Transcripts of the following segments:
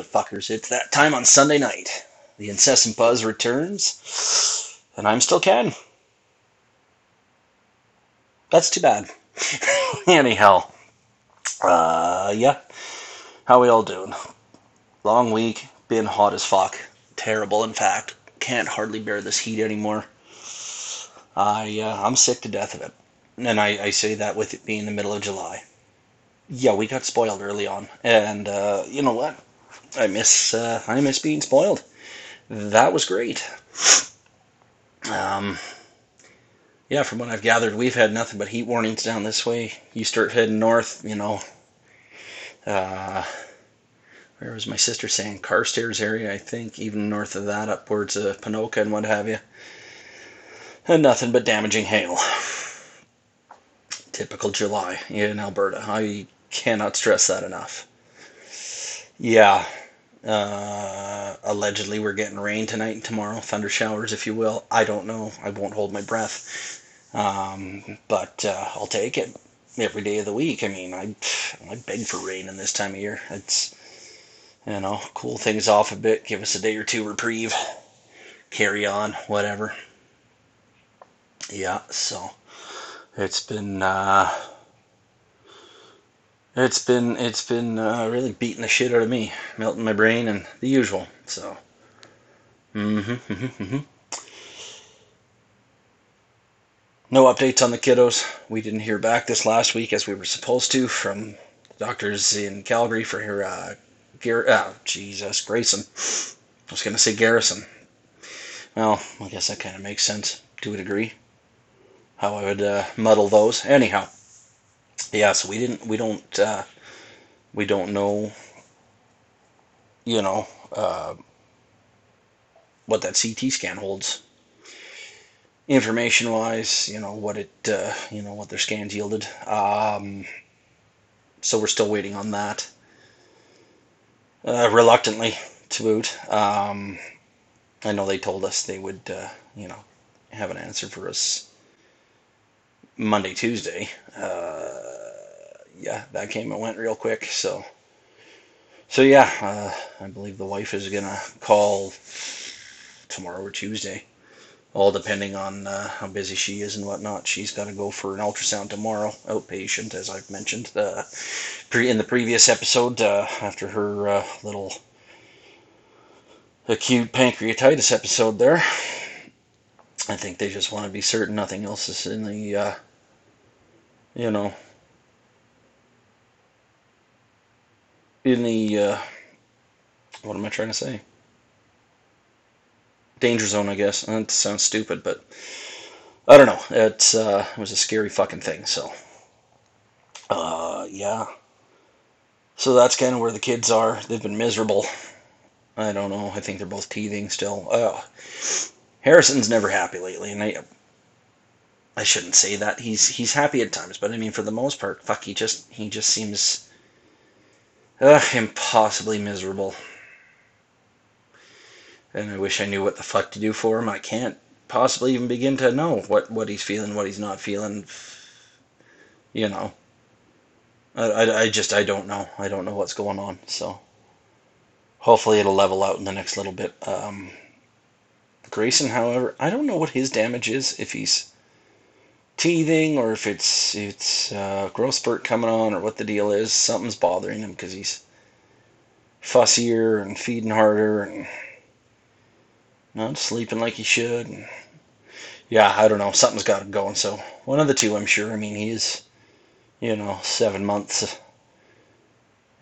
motherfuckers. It's that time on Sunday night. The incessant buzz returns, and I'm still Ken. That's too bad. Anyhow, uh, yeah. How we all doing? Long week, been hot as fuck. Terrible, in fact. Can't hardly bear this heat anymore. I, uh, I'm sick to death of it. And I, I say that with it being the middle of July. Yeah, we got spoiled early on, and uh, you know what? I miss uh, I miss being spoiled. That was great. Um, yeah, from what I've gathered, we've had nothing but heat warnings down this way. You start heading north, you know. Uh, where was my sister saying? Carstairs area, I think. Even north of that, upwards of Ponoka and what have you. And nothing but damaging hail. Typical July in Alberta. I cannot stress that enough. Yeah. Uh, allegedly, we're getting rain tonight and tomorrow, thunder showers, if you will. I don't know. I won't hold my breath. Um, but uh, I'll take it every day of the week. I mean, I I beg for rain in this time of year. It's you know, cool things off a bit, give us a day or two reprieve, carry on, whatever. Yeah, so it's been uh, it's been it's been uh, really beating the shit out of me, melting my brain and the usual. So, mm-hmm, mm-hmm, mm-hmm. No updates on the kiddos. We didn't hear back this last week as we were supposed to from doctors in Calgary for her. Uh, Gar- oh, Jesus, Grayson. I was going to say Garrison. Well, I guess that kind of makes sense to a degree. How I would uh, muddle those. Anyhow, yeah. So we didn't. We don't. Uh, we don't know. You know uh, what that CT scan holds information wise, you know what it, uh, you know what their scans yielded. Um, so we're still waiting on that. Uh, reluctantly, to boot. Um, I know they told us they would, uh, you know, have an answer for us Monday, Tuesday. Uh, yeah, that came and went real quick. So, so yeah, uh, I believe the wife is gonna call tomorrow or Tuesday all depending on uh, how busy she is and whatnot. She's got to go for an ultrasound tomorrow, outpatient, as I've mentioned uh, pre- in the previous episode uh, after her uh, little acute pancreatitis episode there. I think they just want to be certain nothing else is in the, you know, in the, uh, what am I trying to say? danger zone, I guess. That sounds stupid, but I don't know. It's uh, it was a scary fucking thing. So, uh, yeah. So that's kind of where the kids are. They've been miserable. I don't know. I think they're both teething still. Uh, Harrison's never happy lately, and I, I shouldn't say that. He's he's happy at times, but I mean, for the most part, fuck, he just he just seems uh, impossibly miserable and I wish I knew what the fuck to do for him. I can't possibly even begin to know what, what he's feeling, what he's not feeling. You know, I, I, I just I don't know. I don't know what's going on. So hopefully it'll level out in the next little bit. Um, Grayson, however, I don't know what his damage is. If he's teething or if it's it's uh, growth spurt coming on or what the deal is. Something's bothering him because he's fussier and feeding harder and not sleeping like he should. And yeah, I don't know. Something's got him going. So one of the two, I'm sure. I mean, he's, you know, seven months,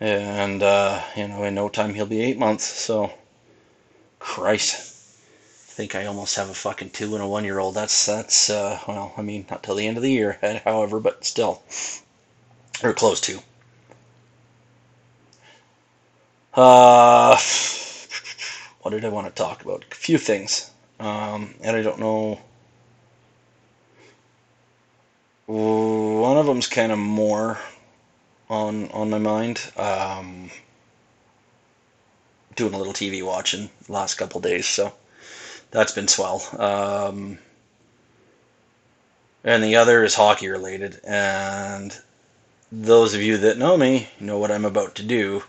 and uh, you know, in no time he'll be eight months. So, Christ, think I almost have a fucking two and a one year old. That's that's uh, well, I mean, not till the end of the year, however, but still, or close to. Uh what did I want to talk about? A few things. Um, and I don't know. One of them's kind of more on on my mind. Um, doing a little TV watching last couple days, so that's been swell. Um, and the other is hockey related. And those of you that know me know what I'm about to do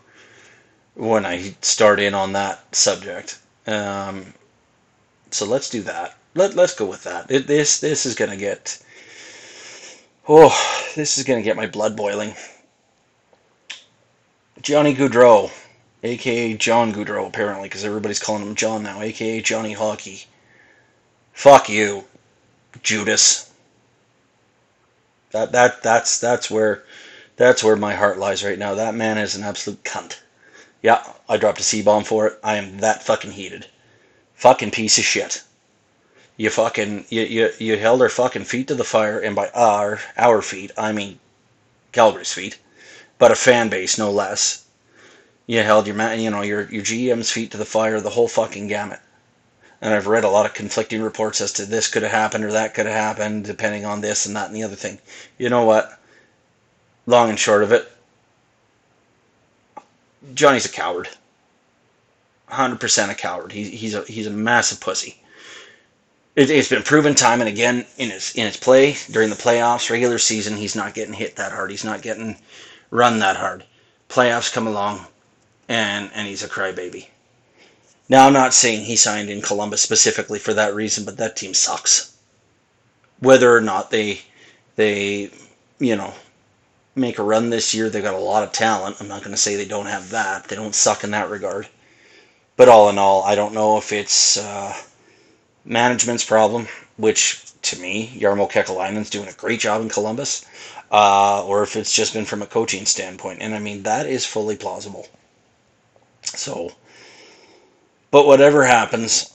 when I start in on that subject. Um, so let's do that. Let let's go with that. It, this this is gonna get. Oh, this is gonna get my blood boiling. Johnny Gaudreau, aka John Gaudreau, apparently, because everybody's calling him John now, aka Johnny Hockey. Fuck you, Judas. That that that's that's where that's where my heart lies right now. That man is an absolute cunt. Yeah, I dropped a C bomb for it. I am that fucking heated. Fucking piece of shit. You fucking you, you you held our fucking feet to the fire, and by our our feet I mean Calgary's feet, but a fan base no less. You held your man, you know your your GM's feet to the fire, the whole fucking gamut. And I've read a lot of conflicting reports as to this could have happened or that could have happened, depending on this and that and the other thing. You know what? Long and short of it, Johnny's a coward. 100% a coward. He, he's a he's a massive pussy. It, has been proven time and again in his in his play during the playoffs, regular season. He's not getting hit that hard. He's not getting run that hard. Playoffs come along, and and he's a crybaby. Now I'm not saying he signed in Columbus specifically for that reason, but that team sucks. Whether or not they they you know make a run this year, they've got a lot of talent. I'm not going to say they don't have that. They don't suck in that regard. But all in all, I don't know if it's uh, management's problem, which to me, Jarmo Kekalainen's doing a great job in Columbus, uh, or if it's just been from a coaching standpoint. And I mean, that is fully plausible. So, but whatever happens,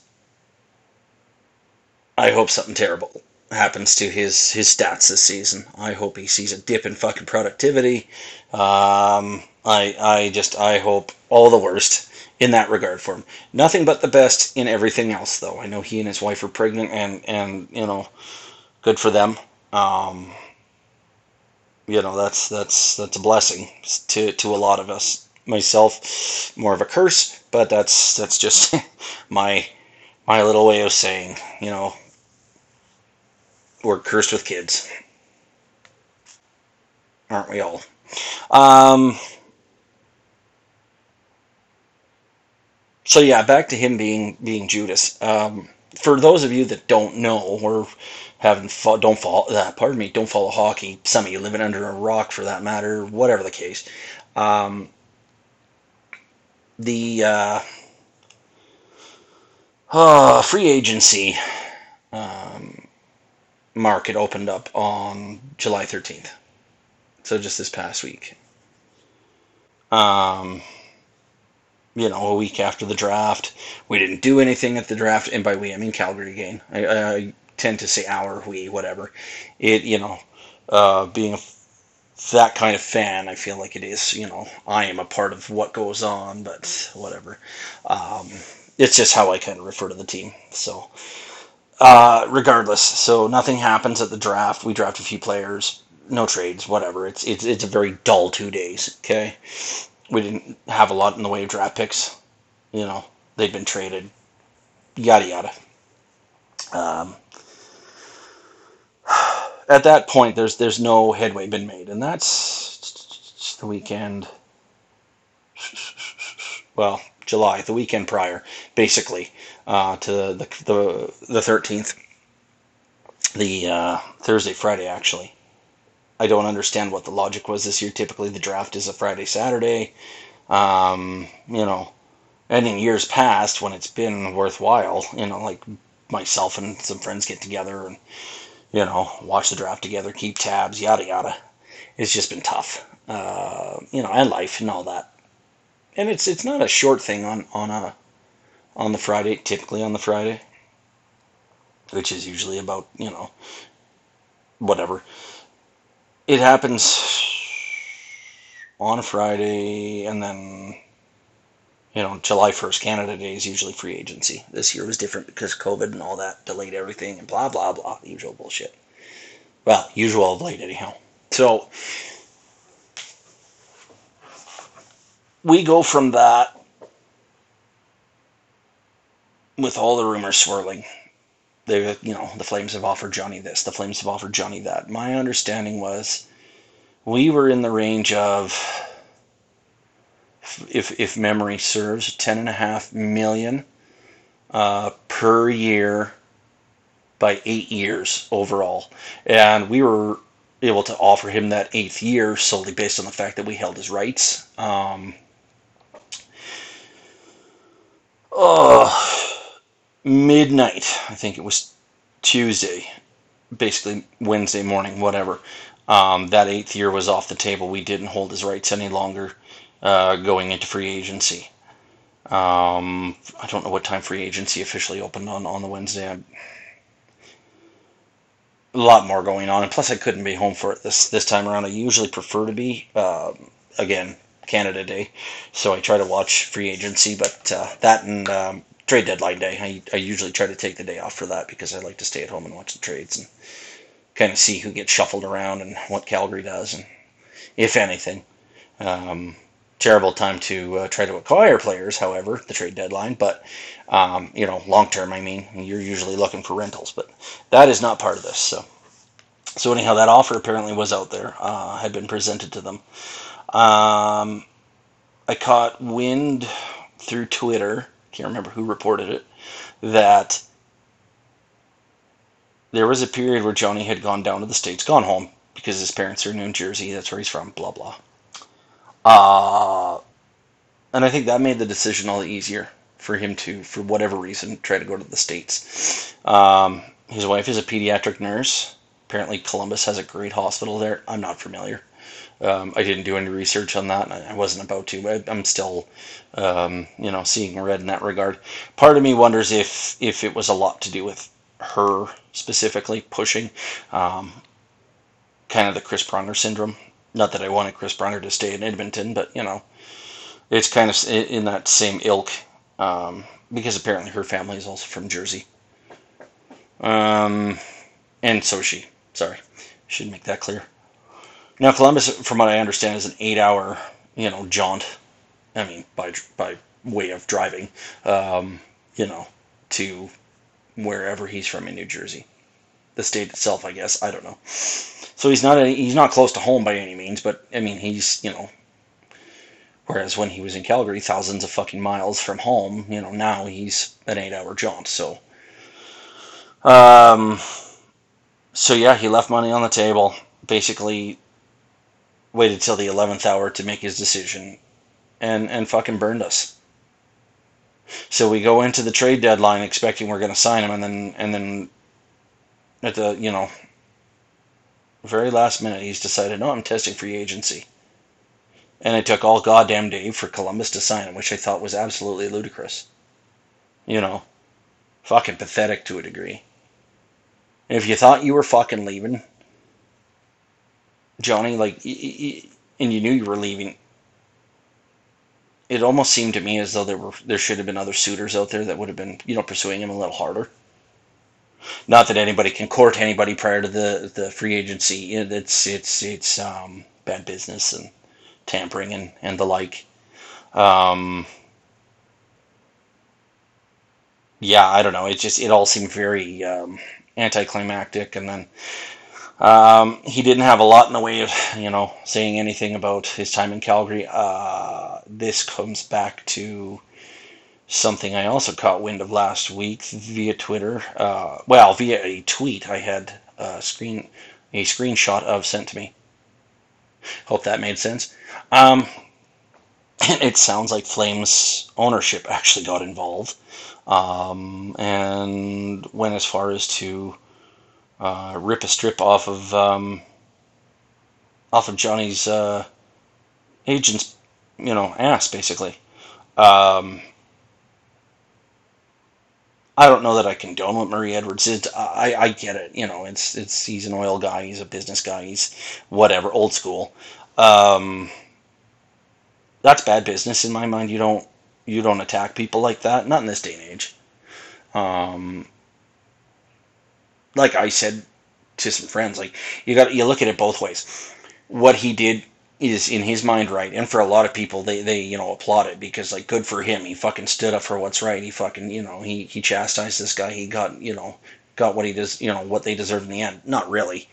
I hope something terrible happens to his his stats this season. I hope he sees a dip in fucking productivity. Um, I I just I hope all the worst in that regard for him. Nothing but the best in everything else, though. I know he and his wife are pregnant, and and you know, good for them. Um, you know, that's that's that's a blessing to to a lot of us. Myself, more of a curse, but that's that's just my my little way of saying, you know, we're cursed with kids, aren't we all? Um, so yeah, back to him being being Judas. Um, for those of you that don't know or haven't fo- don't follow, uh, pardon me, don't follow hockey. Some of you living under a rock, for that matter, whatever the case. Um, the uh, uh, free agency um, market opened up on July 13th, so just this past week. Um, you know, a week after the draft. We didn't do anything at the draft, and by we I mean Calgary again. I, I tend to say our, we, whatever. It, you know, uh, being a, that kind of fan, I feel like it is. You know, I am a part of what goes on, but whatever. Um, it's just how I kind of refer to the team. So, uh, regardless, so nothing happens at the draft. We draft a few players, no trades, whatever. It's it's it's a very dull two days. Okay, we didn't have a lot in the way of draft picks. You know, they've been traded, yada yada. Um, at that point, there's there's no headway been made, and that's the weekend. Well, July, the weekend prior, basically, uh, to the the the thirteenth, the uh, Thursday, Friday, actually. I don't understand what the logic was this year. Typically, the draft is a Friday, Saturday. Um, you know, and in years past, when it's been worthwhile, you know, like myself and some friends get together and you know watch the draft together, keep tabs, yada yada. It's just been tough, uh, you know, and life and all that. And it's it's not a short thing on on a on the Friday, typically on the Friday, which is usually about you know whatever it happens on a Friday, and then you know July first, Canada Day is usually free agency. This year was different because COVID and all that delayed everything, and blah blah blah, the usual bullshit. Well, usual of late, anyhow. So we go from that with all the rumors swirling they you know the Flames have offered Johnny this, the Flames have offered Johnny that. My understanding was we were in the range of if if memory serves, ten and a half million uh, per year by eight years overall, and we were able to offer him that eighth year solely based on the fact that we held his rights. Um, oh, midnight, I think it was Tuesday, basically Wednesday morning, whatever. Um, that eighth year was off the table. We didn't hold his rights any longer uh, going into free agency. Um, I don't know what time free agency officially opened on, on the Wednesday. A lot more going on, and plus I couldn't be home for it this this time around. I usually prefer to be. Uh, again, Canada Day, so I try to watch free agency, but uh, that and um, trade deadline day, I, I usually try to take the day off for that because I like to stay at home and watch the trades and kind of see who gets shuffled around and what Calgary does, and if anything. Um, terrible time to uh, try to acquire players, however, the trade deadline. But um, you know, long term, I mean, you're usually looking for rentals, but that is not part of this. So, so anyhow, that offer apparently was out there, uh, had been presented to them. Um, I caught wind through Twitter. Can't remember who reported it that there was a period where Johnny had gone down to the states, gone home because his parents are in New Jersey. That's where he's from. Blah blah. Uh, and I think that made the decision all the easier for him to, for whatever reason, try to go to the States. Um, his wife is a pediatric nurse. Apparently, Columbus has a great hospital there. I'm not familiar. Um, I didn't do any research on that. I wasn't about to. I, am still, um, you know, seeing red in that regard. Part of me wonders if if it was a lot to do with her specifically pushing, um, kind of the Chris Pronger syndrome. Not that I wanted Chris Pronger to stay in Edmonton, but you know, it's kind of in that same ilk um, because apparently her family is also from Jersey. Um, and so she. Sorry, should make that clear. Now Columbus, from what I understand, is an eight-hour, you know, jaunt. I mean, by by way of driving, um, you know, to wherever he's from in New Jersey, the state itself, I guess. I don't know. So he's not he's not close to home by any means, but I mean he's you know. Whereas when he was in Calgary, thousands of fucking miles from home, you know, now he's an eight-hour jaunt. So, um, so yeah, he left money on the table. Basically, waited till the eleventh hour to make his decision, and and fucking burned us. So we go into the trade deadline expecting we're going to sign him, and then and then at the you know very last minute, he's decided, no, I'm testing free agency. And it took all goddamn day for Columbus to sign him, which I thought was absolutely ludicrous. You know, fucking pathetic to a degree. And if you thought you were fucking leaving, Johnny, like, and you knew you were leaving, it almost seemed to me as though there were there should have been other suitors out there that would have been, you know, pursuing him a little harder. Not that anybody can court anybody prior to the, the free agency. It's it's it's um, bad business and tampering and, and the like. Um, yeah, I don't know. It just it all seemed very um, anticlimactic, and then um, he didn't have a lot in the way of you know saying anything about his time in Calgary. Uh, this comes back to something I also caught wind of last week via Twitter. Uh, well, via a tweet I had a screen a screenshot of sent to me. Hope that made sense. Um, it sounds like Flames ownership actually got involved um, and went as far as to uh, rip a strip off of um, off of Johnny's uh, agent's you know ass basically. Um, I don't know that I condone what Murray Edwards did. I, I get it. You know, it's it's he's an oil guy. He's a business guy. He's whatever, old school. Um, that's bad business in my mind. You don't you don't attack people like that. Not in this day and age. Um, like I said to some friends, like you got you look at it both ways. What he did is in his mind right and for a lot of people they they you know applaud it because like good for him he fucking stood up for what's right he fucking you know he he chastised this guy he got you know got what he does you know what they deserve in the end not really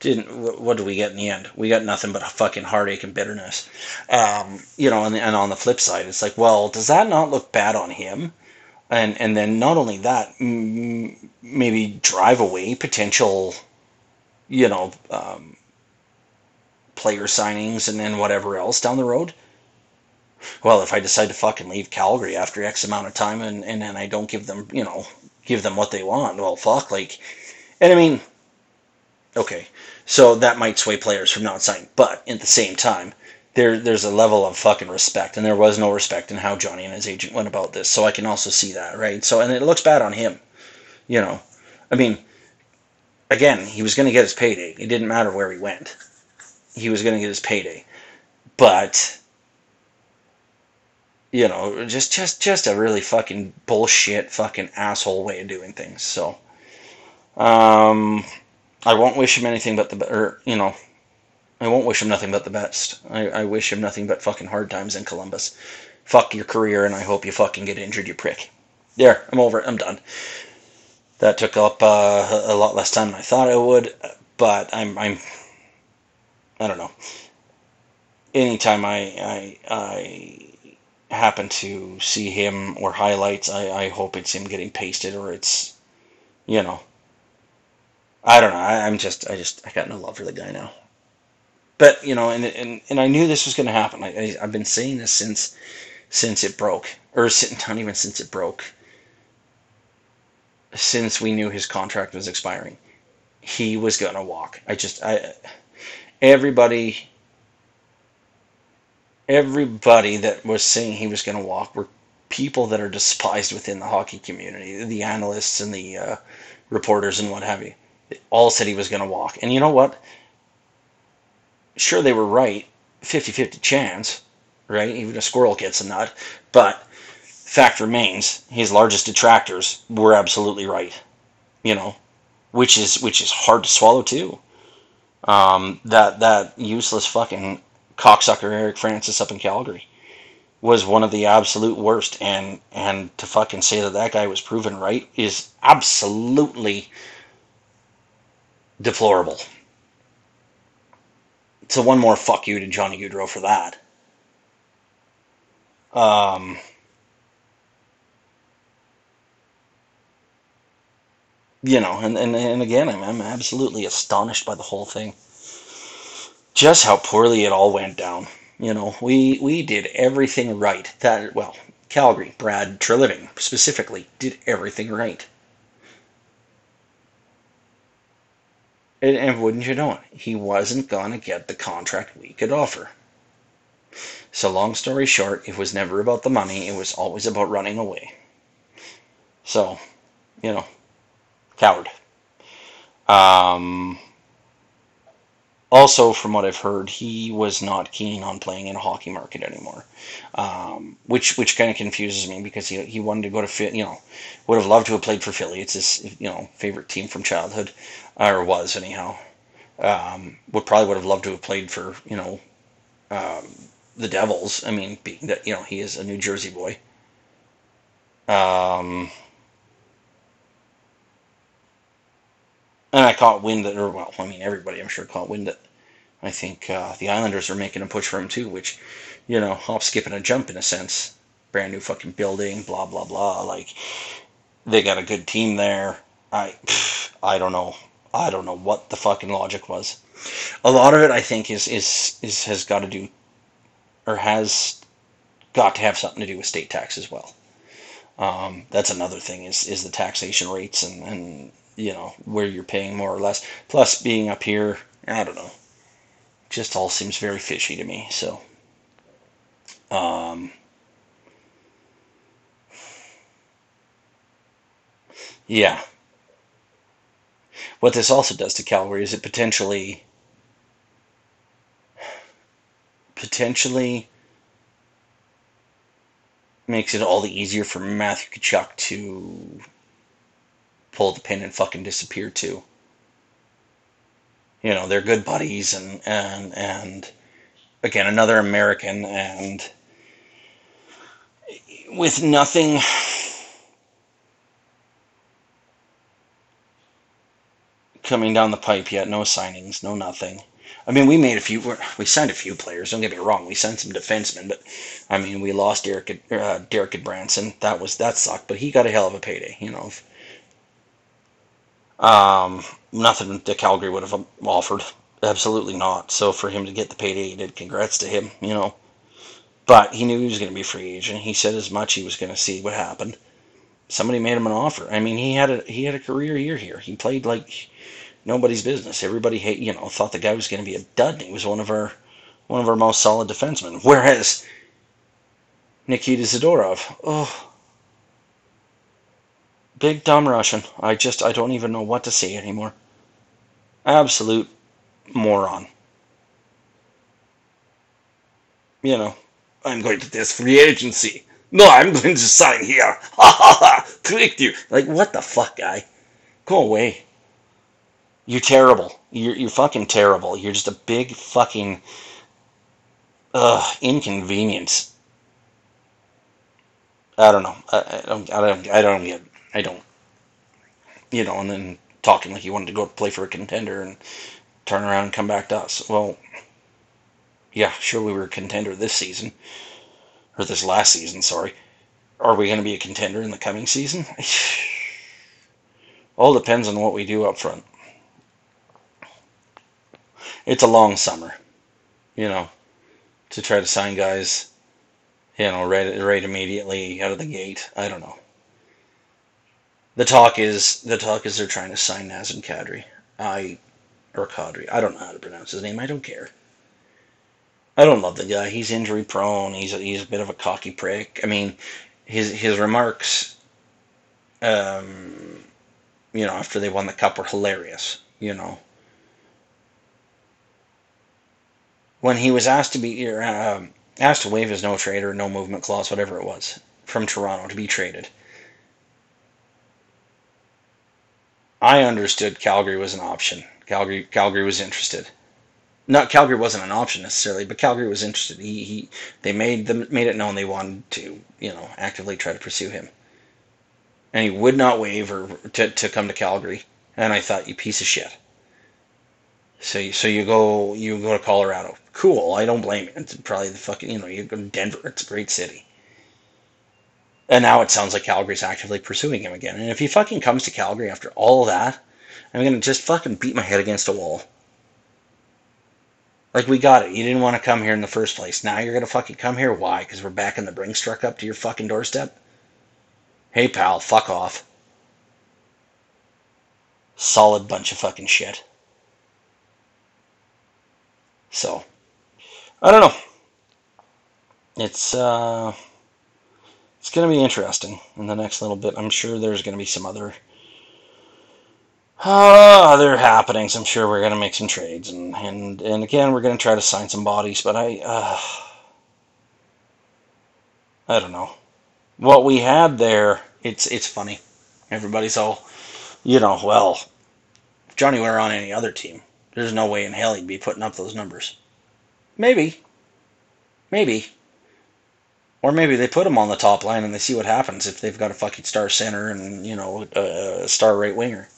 didn't what did we get in the end? We got nothing but a fucking heartache and bitterness. Um, you know, and, and on the flip side, it's like, well, does that not look bad on him? And and then not only that, maybe drive away potential, you know, um, player signings and then whatever else down the road. Well, if I decide to fucking leave Calgary after X amount of time and, and then I don't give them, you know, give them what they want, well, fuck, like, and I mean, okay, so that might sway players from not signing. But at the same time, there there's a level of fucking respect, and there was no respect in how Johnny and his agent went about this. So I can also see that, right? So and it looks bad on him. You know, I mean, again, he was going to get his payday. It didn't matter where he went. He was going to get his payday, but you know, just just just a really fucking bullshit, fucking asshole way of doing things. So, um, I won't wish him anything but the or you know, I won't wish him nothing but the best. I, I wish him nothing but fucking hard times in Columbus. Fuck your career, and I hope you fucking get injured, you prick. There, I'm over it. I'm done. That took up uh, a lot less time than I thought it would, but I'm I'm I don't know. Anytime I I I happen to see him or highlights, I, I hope it's him getting pasted or it's you know I don't know. I, am just, I just, I got no love for the guy now. But you know, and and, and I knew this was going to happen. I, I, have been saying this since since it broke, or not even since it broke. Since we knew his contract was expiring, he was going to walk. I just, I, everybody, everybody that was saying he was going to walk were people that are despised within the hockey community, the analysts and the uh, reporters and what have you all said he was going to walk. And you know what? Sure, they were right. 50 50 chance, right? Even a squirrel gets a nut. But fact remains, his largest detractors were absolutely right. You know, which is which is hard to swallow too. Um, that that useless fucking cocksucker Eric Francis up in Calgary was one of the absolute worst, and and to fucking say that that guy was proven right is absolutely deplorable. So one more fuck you to Johnny Gaudreau for that. Um, you know, and, and, and again, I'm, I'm absolutely astonished by the whole thing. Just how poorly it all went down. You know, we, we did everything right. That, well, Calgary, Brad Treliving specifically, did everything right. And, and wouldn't you know it, he wasn't going to get the contract we could offer. So, long story short, it was never about the money, it was always about running away. So, you know, coward. Um, also, from what I've heard, he was not keen on playing in a hockey market anymore, um, which which kind of confuses me because he, he wanted to go to you know, would have loved to have played for Philly. It's his you know favorite team from childhood or was anyhow. Um, would probably would have loved to have played for you know um, the Devils. I mean, being that you know he is a New Jersey boy. Um, and I caught wind that, or well, I mean, everybody I'm sure caught wind that. I think uh, the Islanders are making a push for him too, which, you know, hop, skip, and a jump in a sense. Brand new fucking building, blah blah blah. Like they got a good team there. I, I don't know. I don't know what the fucking logic was. A lot of it, I think, is is is has got to do, or has got to have something to do with state tax as well. Um, that's another thing is is the taxation rates and and you know where you're paying more or less. Plus, being up here, I don't know, just all seems very fishy to me. So, um, yeah, what this also does to Calgary is it potentially potentially makes it all the easier for Matthew Tkachuk to pull the pin and fucking disappear too. You know, they're good buddies and and and again another American and with nothing coming down the pipe yet. No signings, no nothing. I mean, we made a few. We signed a few players. Don't get me wrong. We signed some defensemen, but I mean, we lost Derek uh, Derek Branson. That was that sucked, but he got a hell of a payday. You know. Um, nothing that Calgary would have offered. Absolutely not. So for him to get the payday he did, congrats to him. You know. But he knew he was going to be free agent. He said as much. He was going to see what happened. Somebody made him an offer. I mean, he had a he had a career year here. He played like nobody's business. Everybody hate you know thought the guy was going to be a dud. He was one of our one of our most solid defensemen. Whereas Nikita Zadorov, oh, big dumb Russian. I just I don't even know what to say anymore. Absolute moron. You know, I'm going to this free agency. No, I'm going to sign here. Ha ha ha! Tricked you. Like what the fuck, guy? Go away. You're terrible. You're you're fucking terrible. You're just a big fucking uh inconvenience. I don't know. I, I don't. I don't. I don't get. I don't. You know, and then talking like he wanted to go play for a contender and turn around and come back to us. Well, yeah, sure we were a contender this season or this last season. Sorry. Are we going to be a contender in the coming season? All depends on what we do up front it's a long summer, you know, to try to sign guys, you know, right, right immediately out of the gate. I don't know. The talk is the talk is they're trying to sign Nazem Kadri. I or Kadri. I don't know how to pronounce his name. I don't care. I don't love the guy. He's injury prone. He's a, he's a bit of a cocky prick. I mean, his his remarks, um, you know, after they won the cup were hilarious. You know, when he was asked to be uh, asked to waive his no trade or no movement clause, whatever it was, from Toronto to be traded. I understood Calgary was an option. Calgary Calgary was interested. Not Calgary wasn't an option necessarily, but Calgary was interested. He, he they made them made it known they wanted to you know actively try to pursue him, and he would not waive or to to come to Calgary. And I thought, you piece of shit. So so you go you go to Colorado. Cool. I don't blame you. It's probably the fucking you know you go to Denver. It's a great city. And now it sounds like Calgary's actively pursuing him again. And if he fucking comes to Calgary after all that, I'm gonna just fucking beat my head against a wall. Like we got it. You didn't want to come here in the first place. Now you're gonna fucking come here. Why? Because we're backing the Brinks truck up to your fucking doorstep. Hey pal, fuck off. Solid bunch of fucking shit. So, I don't know. It's uh, it's going to be interesting in the next little bit. I'm sure there's going to be some other uh, other happenings. I'm sure we're going to make some trades, and and and again, we're going to try to sign some bodies. But I uh, I don't know what we had there. It's it's funny. Everybody's all, you know, well, if Johnny were on any other team, there's no way in hell he'd be putting up those numbers. Maybe. Maybe. Or maybe they put him on the top line and they see what happens if they've got a fucking star center and, you know, a star right winger.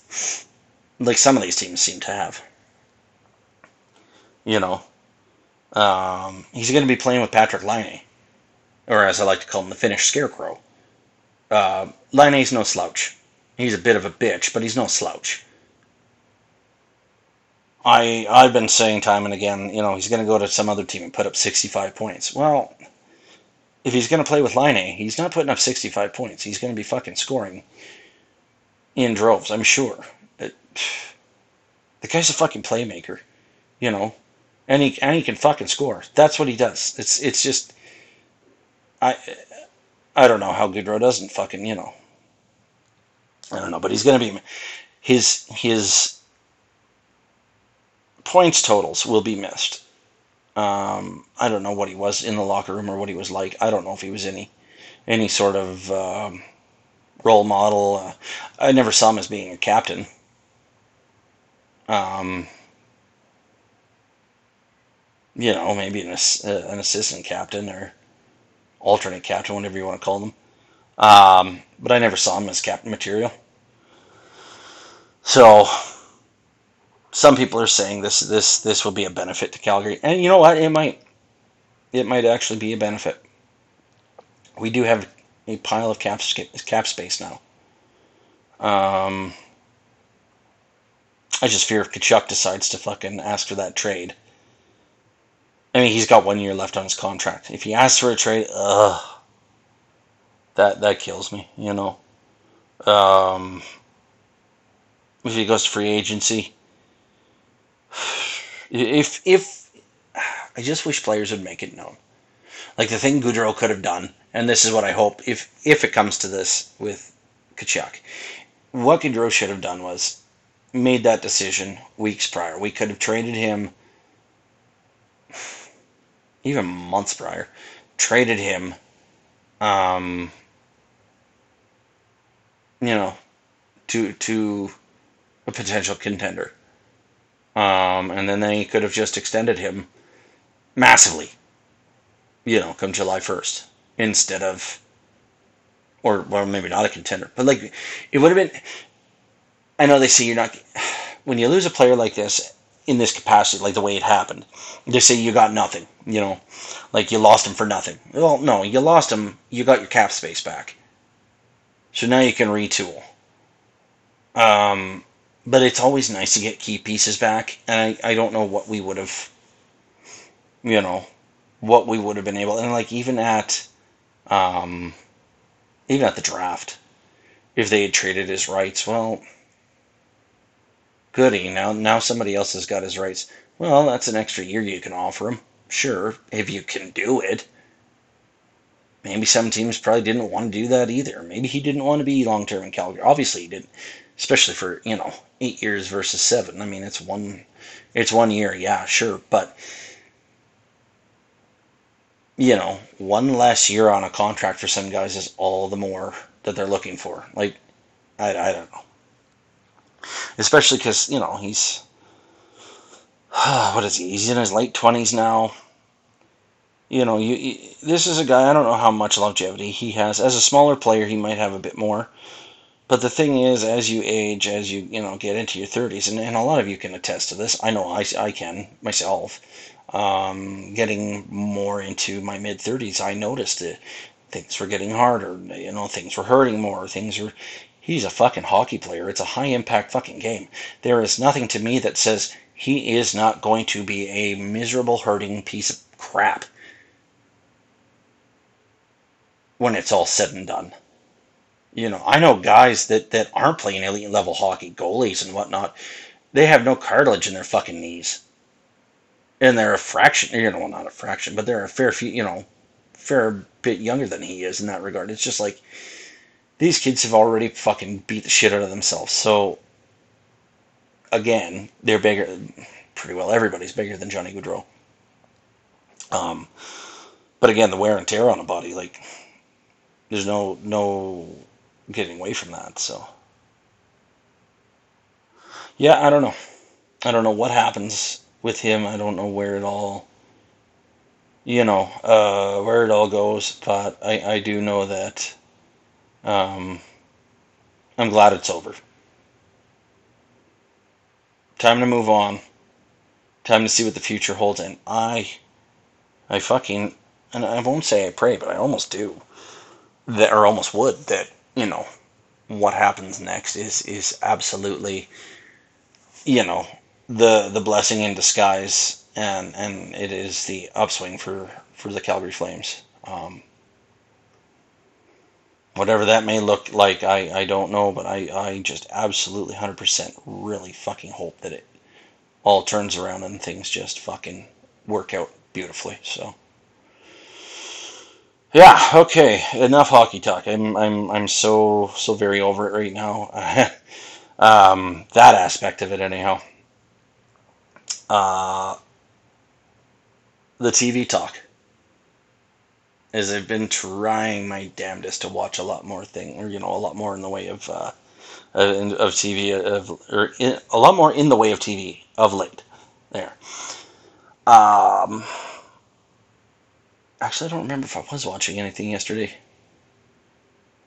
Like some of these teams seem to have. You know. Um, he's going to be playing with Patrick Laine. Or as I like to call him, the Finnish Scarecrow. Uh, Laine's no slouch. He's a bit of a bitch, but he's no slouch. I I've been saying time and again, you know, he's going to go to some other team and put up 65 points. Well, if he's going to play with Laine, he's not putting up 65 points. He's going to be fucking scoring in droves, I'm sure. It, the guy's a fucking playmaker, you know, and he and he can fucking score. That's what he does. It's it's just I I don't know how Gaudreau doesn't fucking you know. I don't know, but he's going to be his his points totals will be missed. Um, I don't know what he was in the locker room or what he was like. I don't know if he was any any sort of um, role model. Uh, I never saw him as being a captain. Um, you know, maybe an, uh, an assistant captain or alternate captain, whatever you want to call them. Um, but I never saw him as captain material. So some people are saying this this this will be a benefit to Calgary, and you know what? It might it might actually be a benefit. We do have a pile of cap cap space now. Um, I just fear if Tkachuk decides to fucking ask for that trade. I mean, he's got one year left on his contract. If he asks for a trade, ugh, that that kills me. You know. Um, if he goes to free agency, if if I just wish players would make it known, like the thing Gaudreau could have done, and this is what I hope if if it comes to this with Tkachuk, what Gaudreau should have done was made that decision weeks prior. We could have traded him even months prior, traded him, um, you know, to to a potential contender. Um, and then they could have just extended him massively, you know, come July 1st instead of, or well, maybe not a contender, but like it would have been. I know they say you're not when you lose a player like this in this capacity, like the way it happened. They say you got nothing, you know, like you lost him for nothing. Well, no, you lost him. You got your cap space back, so now you can retool. Um, but it's always nice to get key pieces back, and I, I don't know what we would have, you know, what we would have been able, and like even at, um, even at the draft, if they had traded his rights, well, goody, now now somebody else has got his rights. Well, that's an extra year you can offer him, sure, if you can do it. Maybe some teams probably didn't want to do that either. Maybe he didn't want to be long term in Calgary. Obviously, he didn't especially for you know eight years versus seven. I mean, it's one, it's one year, yeah, sure, but you know, one less year on a contract for some guys is all the more that they're looking for. Like, I, I don't know, especially because you know he's what is he? He's in his late twenties now. You know, you, you, this is a guy. I don't know how much longevity he has. As a smaller player, he might have a bit more. But the thing is, as you age, as you you know get into your 30s, and, and a lot of you can attest to this. I know I, I can myself. Um, getting more into my mid 30s, I noticed that things were getting harder. You know, things were hurting more. Things were. He's a fucking hockey player. It's a high impact fucking game. There is nothing to me that says he is not going to be a miserable, hurting piece of crap when it's all said and done. You know, I know guys that, that aren't playing elite level hockey, goalies and whatnot. They have no cartilage in their fucking knees, and they're a fraction. You know, not a fraction, but they're a fair few. You know, fair bit younger than he is in that regard. It's just like these kids have already fucking beat the shit out of themselves. So again, they're bigger. Pretty well, everybody's bigger than Johnny Gaudreau. Um, but again, the wear and tear on a body, like there's no no getting away from that. So, yeah, I don't know. I don't know what happens with him. I don't know where it all, you know, uh, where it all goes. But I, I do know that um, I'm glad it's over. Time to move on. Time to see what the future holds. And I, I fucking, and I won't say I pray, but I almost do. That, or almost would, that you know, what happens next is is absolutely, you know, the the blessing in disguise, and and it is the upswing for for the Calgary Flames. Um, whatever that may look like, I, I don't know, but I, I just absolutely 100% really fucking hope that it all turns around and things just fucking work out beautifully. So. Yeah, okay. Enough hockey talk. I'm I'm I'm so so very over it right now. um, that aspect of it, anyhow. Uh, the TV talk. is I've been trying my damnedest to watch a lot more thing, or you know, a lot more in the way of uh, of TV, of or in, a lot more in the way of TV of late. There. Um Actually, I don't remember if I was watching anything yesterday.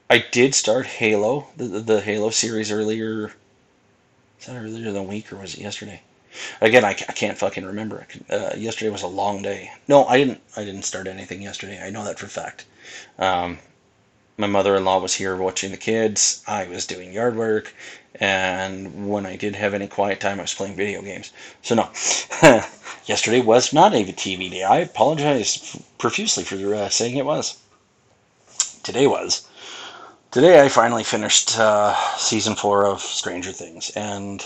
I did start Halo, the, the, Halo series earlier. Is that earlier than week or was it yesterday? Again, I, I can't fucking remember. Uh, yesterday was a long day. No, I didn't. I didn't start anything yesterday. I know that for fact. Um, my mother-in-law was here watching the kids. I was doing yard work, and when I did have any quiet time, I was playing video games. So no, yesterday was not a TV day. I apologize profusely for uh, saying it was. Today was. Today I finally finished uh, season four of Stranger Things, and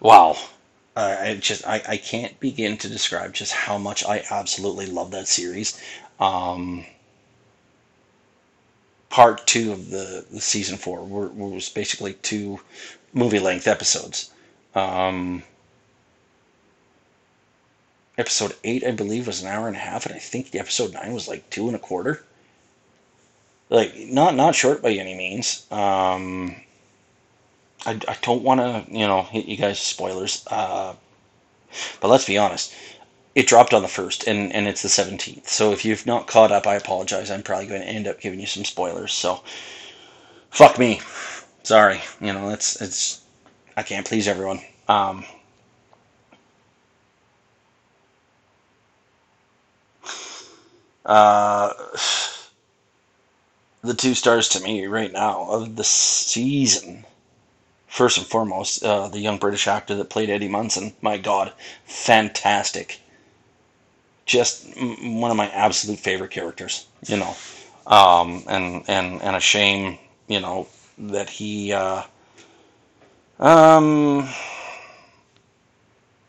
wow, I just I, I can't begin to describe just how much I absolutely love that series. Um, part two of the, the season four were, was basically two movie length episodes. Um, episode eight, I believe, was an hour and a half, and I think the episode nine was like two and a quarter. Like not not short by any means. Um, I, I don't want to you know hit you guys spoilers, uh, but let's be honest it dropped on the first, and, and it's the 17th. So if you've not caught up, I apologize. I'm probably going to end up giving you some spoilers. So fuck me. Sorry. You know, it's it's I can't please everyone. Um, uh, the two stars to me right now of the season. First and foremost, uh, the young British actor that played Eddie Munson. My God, fantastic just one of my absolute favorite characters, you know. Um, and and and a shame, you know, that he uh, um,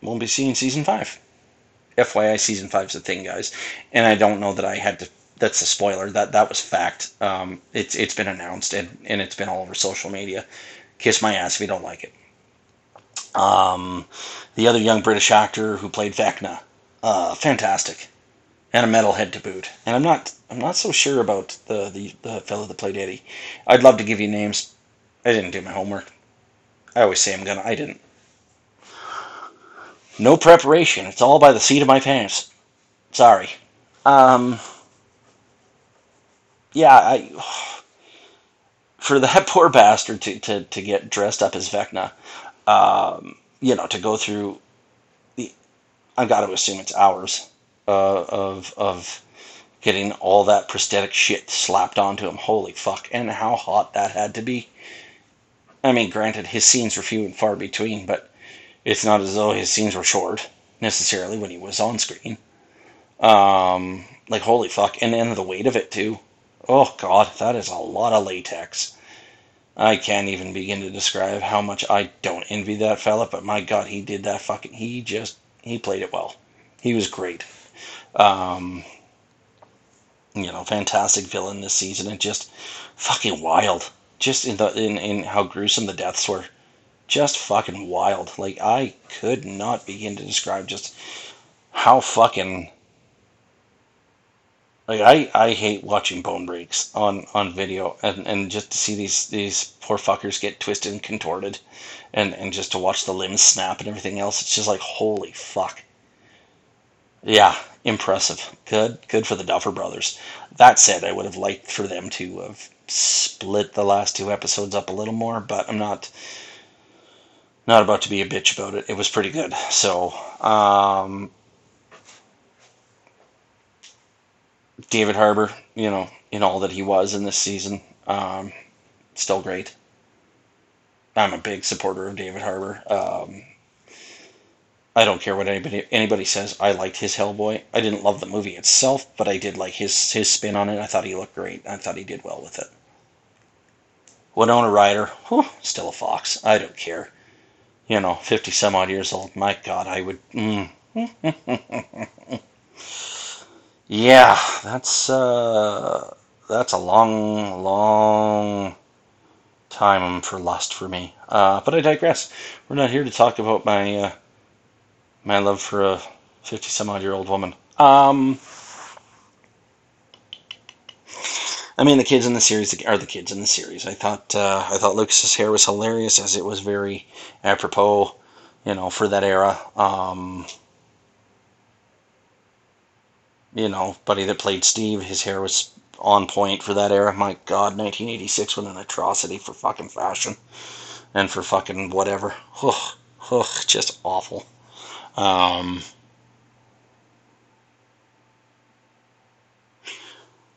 won't be seeing season five. FYI, season five's a thing, guys, and I don't know that I had to. That's a spoiler. That that was fact. Um, it's it's been announced and and it's been all over social media. Kiss my ass if you don't like it. Um, the other young British actor who played Vecna uh, fantastic, and a metalhead to boot. And I'm not I'm not so sure about the the, the fellow that played Eddie. I'd love to give you names. I didn't do my homework. I always say I'm gonna. I didn't. No preparation. It's all by the seat of my pants. Sorry. Um. Yeah, I. For that poor bastard to, to, to get dressed up as Vecna, um, you know, to go through I've got to assume it's hours uh, of of getting all that prosthetic shit slapped onto him. Holy fuck! And how hot that had to be. I mean, granted, his scenes were few and far between, but it's not as though his scenes were short necessarily when he was on screen. Um, like holy fuck, and then the weight of it too. Oh god, that is a lot of latex. I can't even begin to describe how much I don't envy that fella, but my god, he did that fucking. He just he played it well. He was great. Um, you know, fantastic villain this season and just fucking wild. Just in the in, in how gruesome the deaths were. Just fucking wild. Like I could not begin to describe just how fucking like I, I hate watching bone breaks on, on video and, and just to see these these poor fuckers get twisted and contorted and, and just to watch the limbs snap and everything else, it's just like holy fuck. Yeah, impressive. Good good for the Duffer brothers. That said, I would have liked for them to have split the last two episodes up a little more, but I'm not not about to be a bitch about it. It was pretty good. So, um, David Harbour, you know, in all that he was in this season, um, still great. I'm a big supporter of David Harbour. Um, I don't care what anybody anybody says. I liked his Hellboy. I didn't love the movie itself, but I did like his his spin on it. I thought he looked great. I thought he did well with it. Winona Ryder, whew, still a fox. I don't care. You know, fifty some odd years old. My God, I would. Mm. Yeah, that's uh, that's a long, long time for lust for me. Uh, but I digress. We're not here to talk about my uh, my love for a fifty some odd year old woman. Um, I mean, the kids in the series are the kids in the series. I thought uh, I thought Lucas's hair was hilarious, as it was very apropos, you know, for that era. Um, you know, buddy that played Steve, his hair was on point for that era. My God, 1986 was an atrocity for fucking fashion and for fucking whatever. ugh, just awful. Um,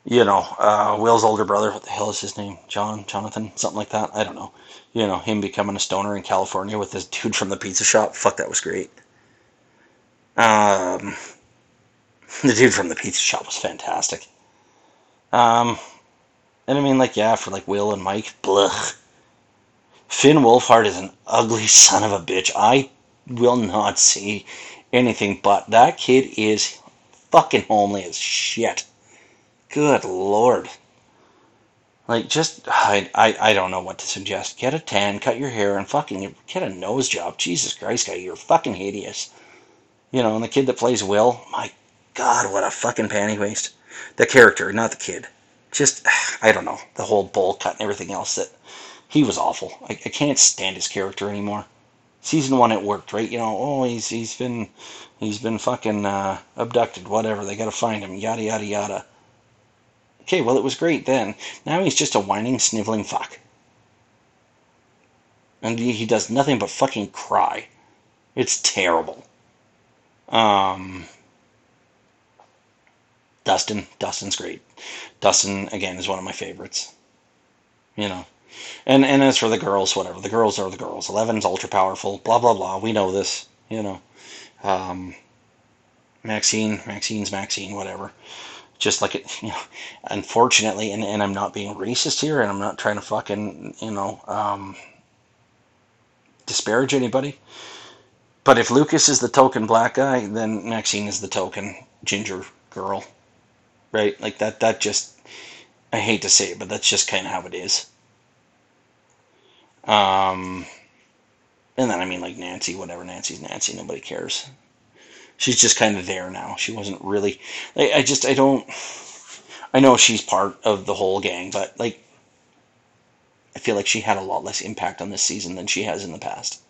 you know, uh, Will's older brother, what the hell is his name? John, Jonathan, something like that. I don't know. You know, him becoming a stoner in California with this dude from the pizza shop. Fuck, that was great. Um, the dude from the pizza shop was fantastic. Um, and I mean, like, yeah, for like Will and Mike, blech. Finn Wolfhard is an ugly son of a bitch. I will not see anything but that kid is fucking homely as shit. Good lord. Like, just, I, I, I don't know what to suggest. Get a tan, cut your hair, and fucking get a nose job. Jesus Christ, guy, you're fucking hideous. You know, and the kid that plays Will, my god, what a fucking panty waste. The character, not the kid. Just, I don't know, the whole bowl cut and everything else that he was awful. I, I can't stand his character anymore. Season one, it worked, right? You know, oh, he's he's been he's been fucking uh, abducted, whatever. They got to find him, yada yada yada. Okay, well, it was great then. Now he's just a whining, sniveling fuck. And he, he does nothing but fucking cry. It's terrible. Um, Dustin, Dustin's great. Dustin again is one of my favorites. You know, and and as for the girls, whatever. The girls are the girls. Eleven's ultra powerful. Blah blah blah. We know this. You know, um, Maxine, Maxine's Maxine. Whatever. Just like it. You know, unfortunately, and and I'm not being racist here, and I'm not trying to fucking you know um, disparage anybody. But if Lucas is the token black guy, then Maxine is the token ginger girl right? Like that. That just I hate to say it, but that's just kind of how it is. Um, and then I mean like Nancy, whatever. Nancy's Nancy. Nobody cares. She's just kind of there now. She wasn't really. Like, I just I don't. I know she's part of the whole gang, but like I feel like she had a lot less impact on this season than she has in the past.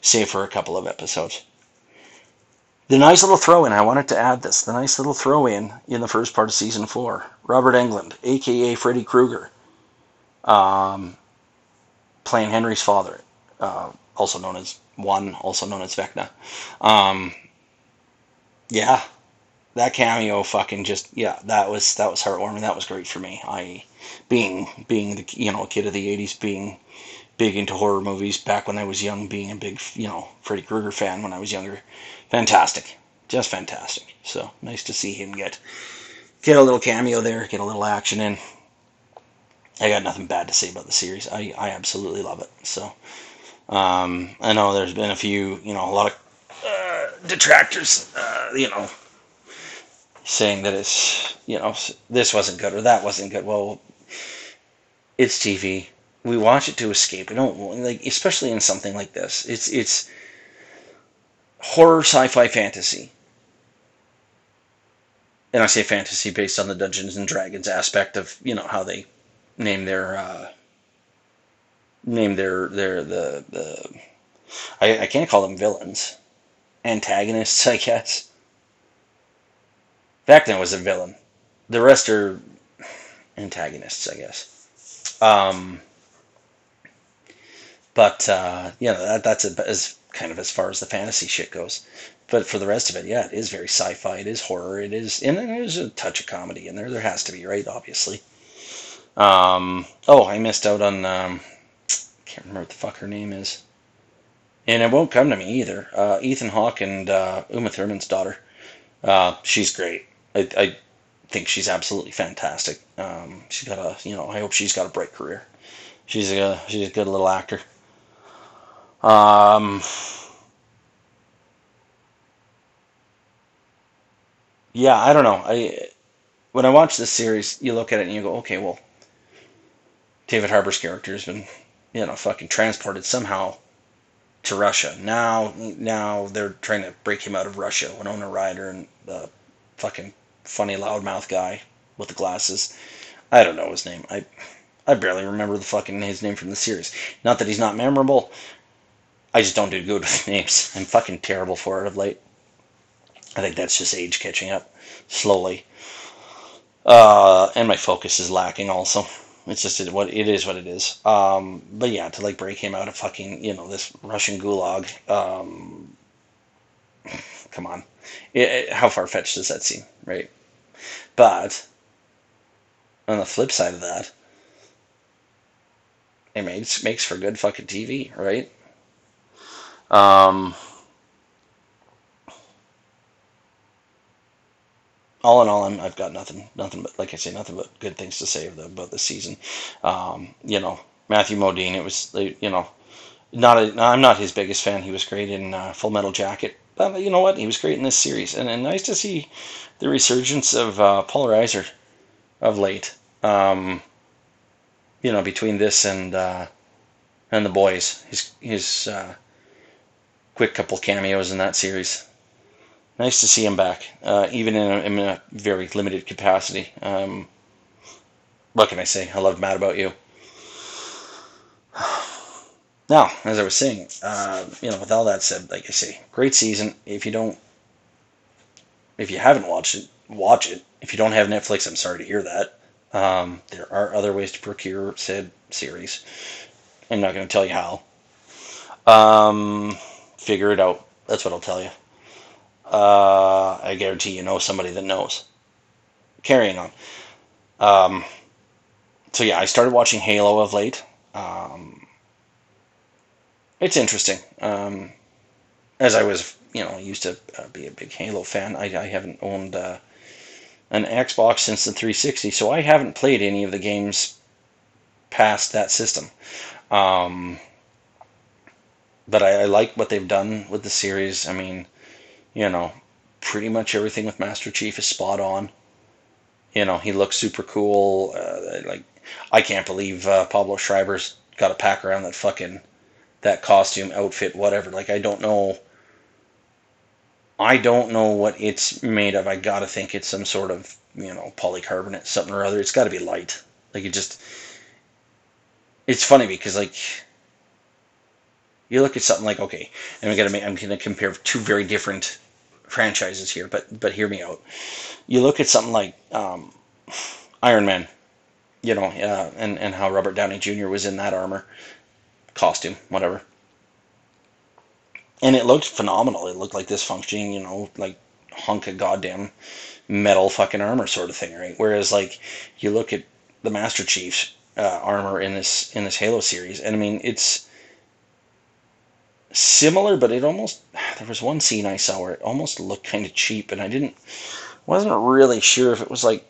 Save for a couple of episodes. The nice little throw in, I wanted to add this. The nice little throw in in the first part of season four. Robert Englund, aka Freddy Krueger, um, playing Henry's father, uh, also known as One, also known as Vecna. Um, yeah, that cameo fucking just yeah, that was that was heartwarming. That was great for me. I being being the you know a kid of the '80s, being big into horror movies back when I was young, being a big you know Freddy Krueger fan when I was younger fantastic, just fantastic. So nice to see him get get a little cameo there, get a little action in. I got nothing bad to say about the series. I, I absolutely love it. So um, I know there's been a few, you know, a lot of uh, detractors, uh, you know, saying that it's, you know, this wasn't good or that wasn't good. Well, it's TV. We watch it to escape. We don't like, especially in something like this. It's it's horror, sci-fi, fantasy. And I say fantasy based on the Dungeons and Dragons aspect of you know how they name their uh, name their their the the I, I can't call them villains, antagonists I guess. Vecna was a villain. The rest are antagonists, I guess. Um, but uh, you know that that's a, as kind of as far as the fantasy shit goes. But for the rest of it, yeah, it is very sci-fi. It is horror. It is, and there's a touch of comedy in there. There has to be, right? Obviously. Um, oh, I missed out on. Um, can't remember what the fuck her name is, and it won't come to me either. Uh, Ethan Hawke and uh, Uma Thurman's daughter. Uh, she's great. I, I think she's absolutely fantastic. Um, she's got a, you know, I hope she's got a bright career. She's a she's a good little actor. Um, yeah, I don't know. I when I watch this series, you look at it and you go, okay, well, David Harbour's character has been, you know, fucking transported somehow to Russia. Now, now they're trying to break him out of Russia. Winona Ryder and the fucking funny loudmouth guy with the glasses. I don't know his name. I I barely remember the fucking his name from the series. Not that he's not memorable. I just don't do good with names. I'm fucking terrible for it of late. I think that's just age catching up slowly. Uh, and my focus is lacking also. it's just what it is. What it is. Um, but yeah, to like break him out of fucking you know this Russian gulag. Um, come on, it, it, how far fetched does that seem, right? But on the flip side of that, it makes makes for good fucking TV, right? Um, all in all, i have got nothing, nothing but like I say, nothing but good things to say about the season. Um, you know, Matthew Modine. It was you know, not a, I'm not his biggest fan. He was great in uh, Full Metal Jacket, but you know what? He was great in this series, and, and nice to see the resurgence of uh, Paul Reiser of late. Um, you know, between this and uh, and the boys, his his uh, quick couple cameos in that series. Nice to see him back, uh, even in a, in a, very limited capacity. Um, what can I say? I love Mad About You. Now, as I was saying, uh, you know, with all that said, like I say, great season. If you don't, if you haven't watched it, watch it. If you don't have Netflix, I'm sorry to hear that. Um, there are other ways to procure said series. I'm not going to tell you how. Um, figure it out. That's what I'll tell you. Uh, I guarantee you know somebody that knows. Carrying on. Um, so yeah, I started watching Halo of late. Um, it's interesting. Um, as I was, you know, used to uh, be a big Halo fan. I, I haven't owned uh, an Xbox since the 360, so I haven't played any of the games past that system. Um, but I, I, like what they've done with the series. I mean, you know, pretty much everything with Master Chief is spot on. You know, he looks super cool. Uh, like, I can't believe uh, Pablo Schreiber's got a pack around that fucking that costume, outfit, whatever. Like, I don't know. I don't know what it's made of. I gotta think it's some sort of, you know, polycarbonate, something or other. It's gotta be light. Like, it just. It's funny because, like, you look at something like okay, and we got to make. I'm going to compare two very different franchises here, but but hear me out. You look at something like um, Iron Man, you know, uh, and and how Robert Downey Jr. was in that armor, costume, whatever, and it looked phenomenal. It looked like this functioning, you know, like hunk of goddamn metal fucking armor sort of thing, right? Whereas like you look at the Master Chief's uh, armor in this in this Halo series, and I mean it's similar, but it almost there was one scene I saw where it almost looked kind of cheap, and I didn't wasn't really sure if it was like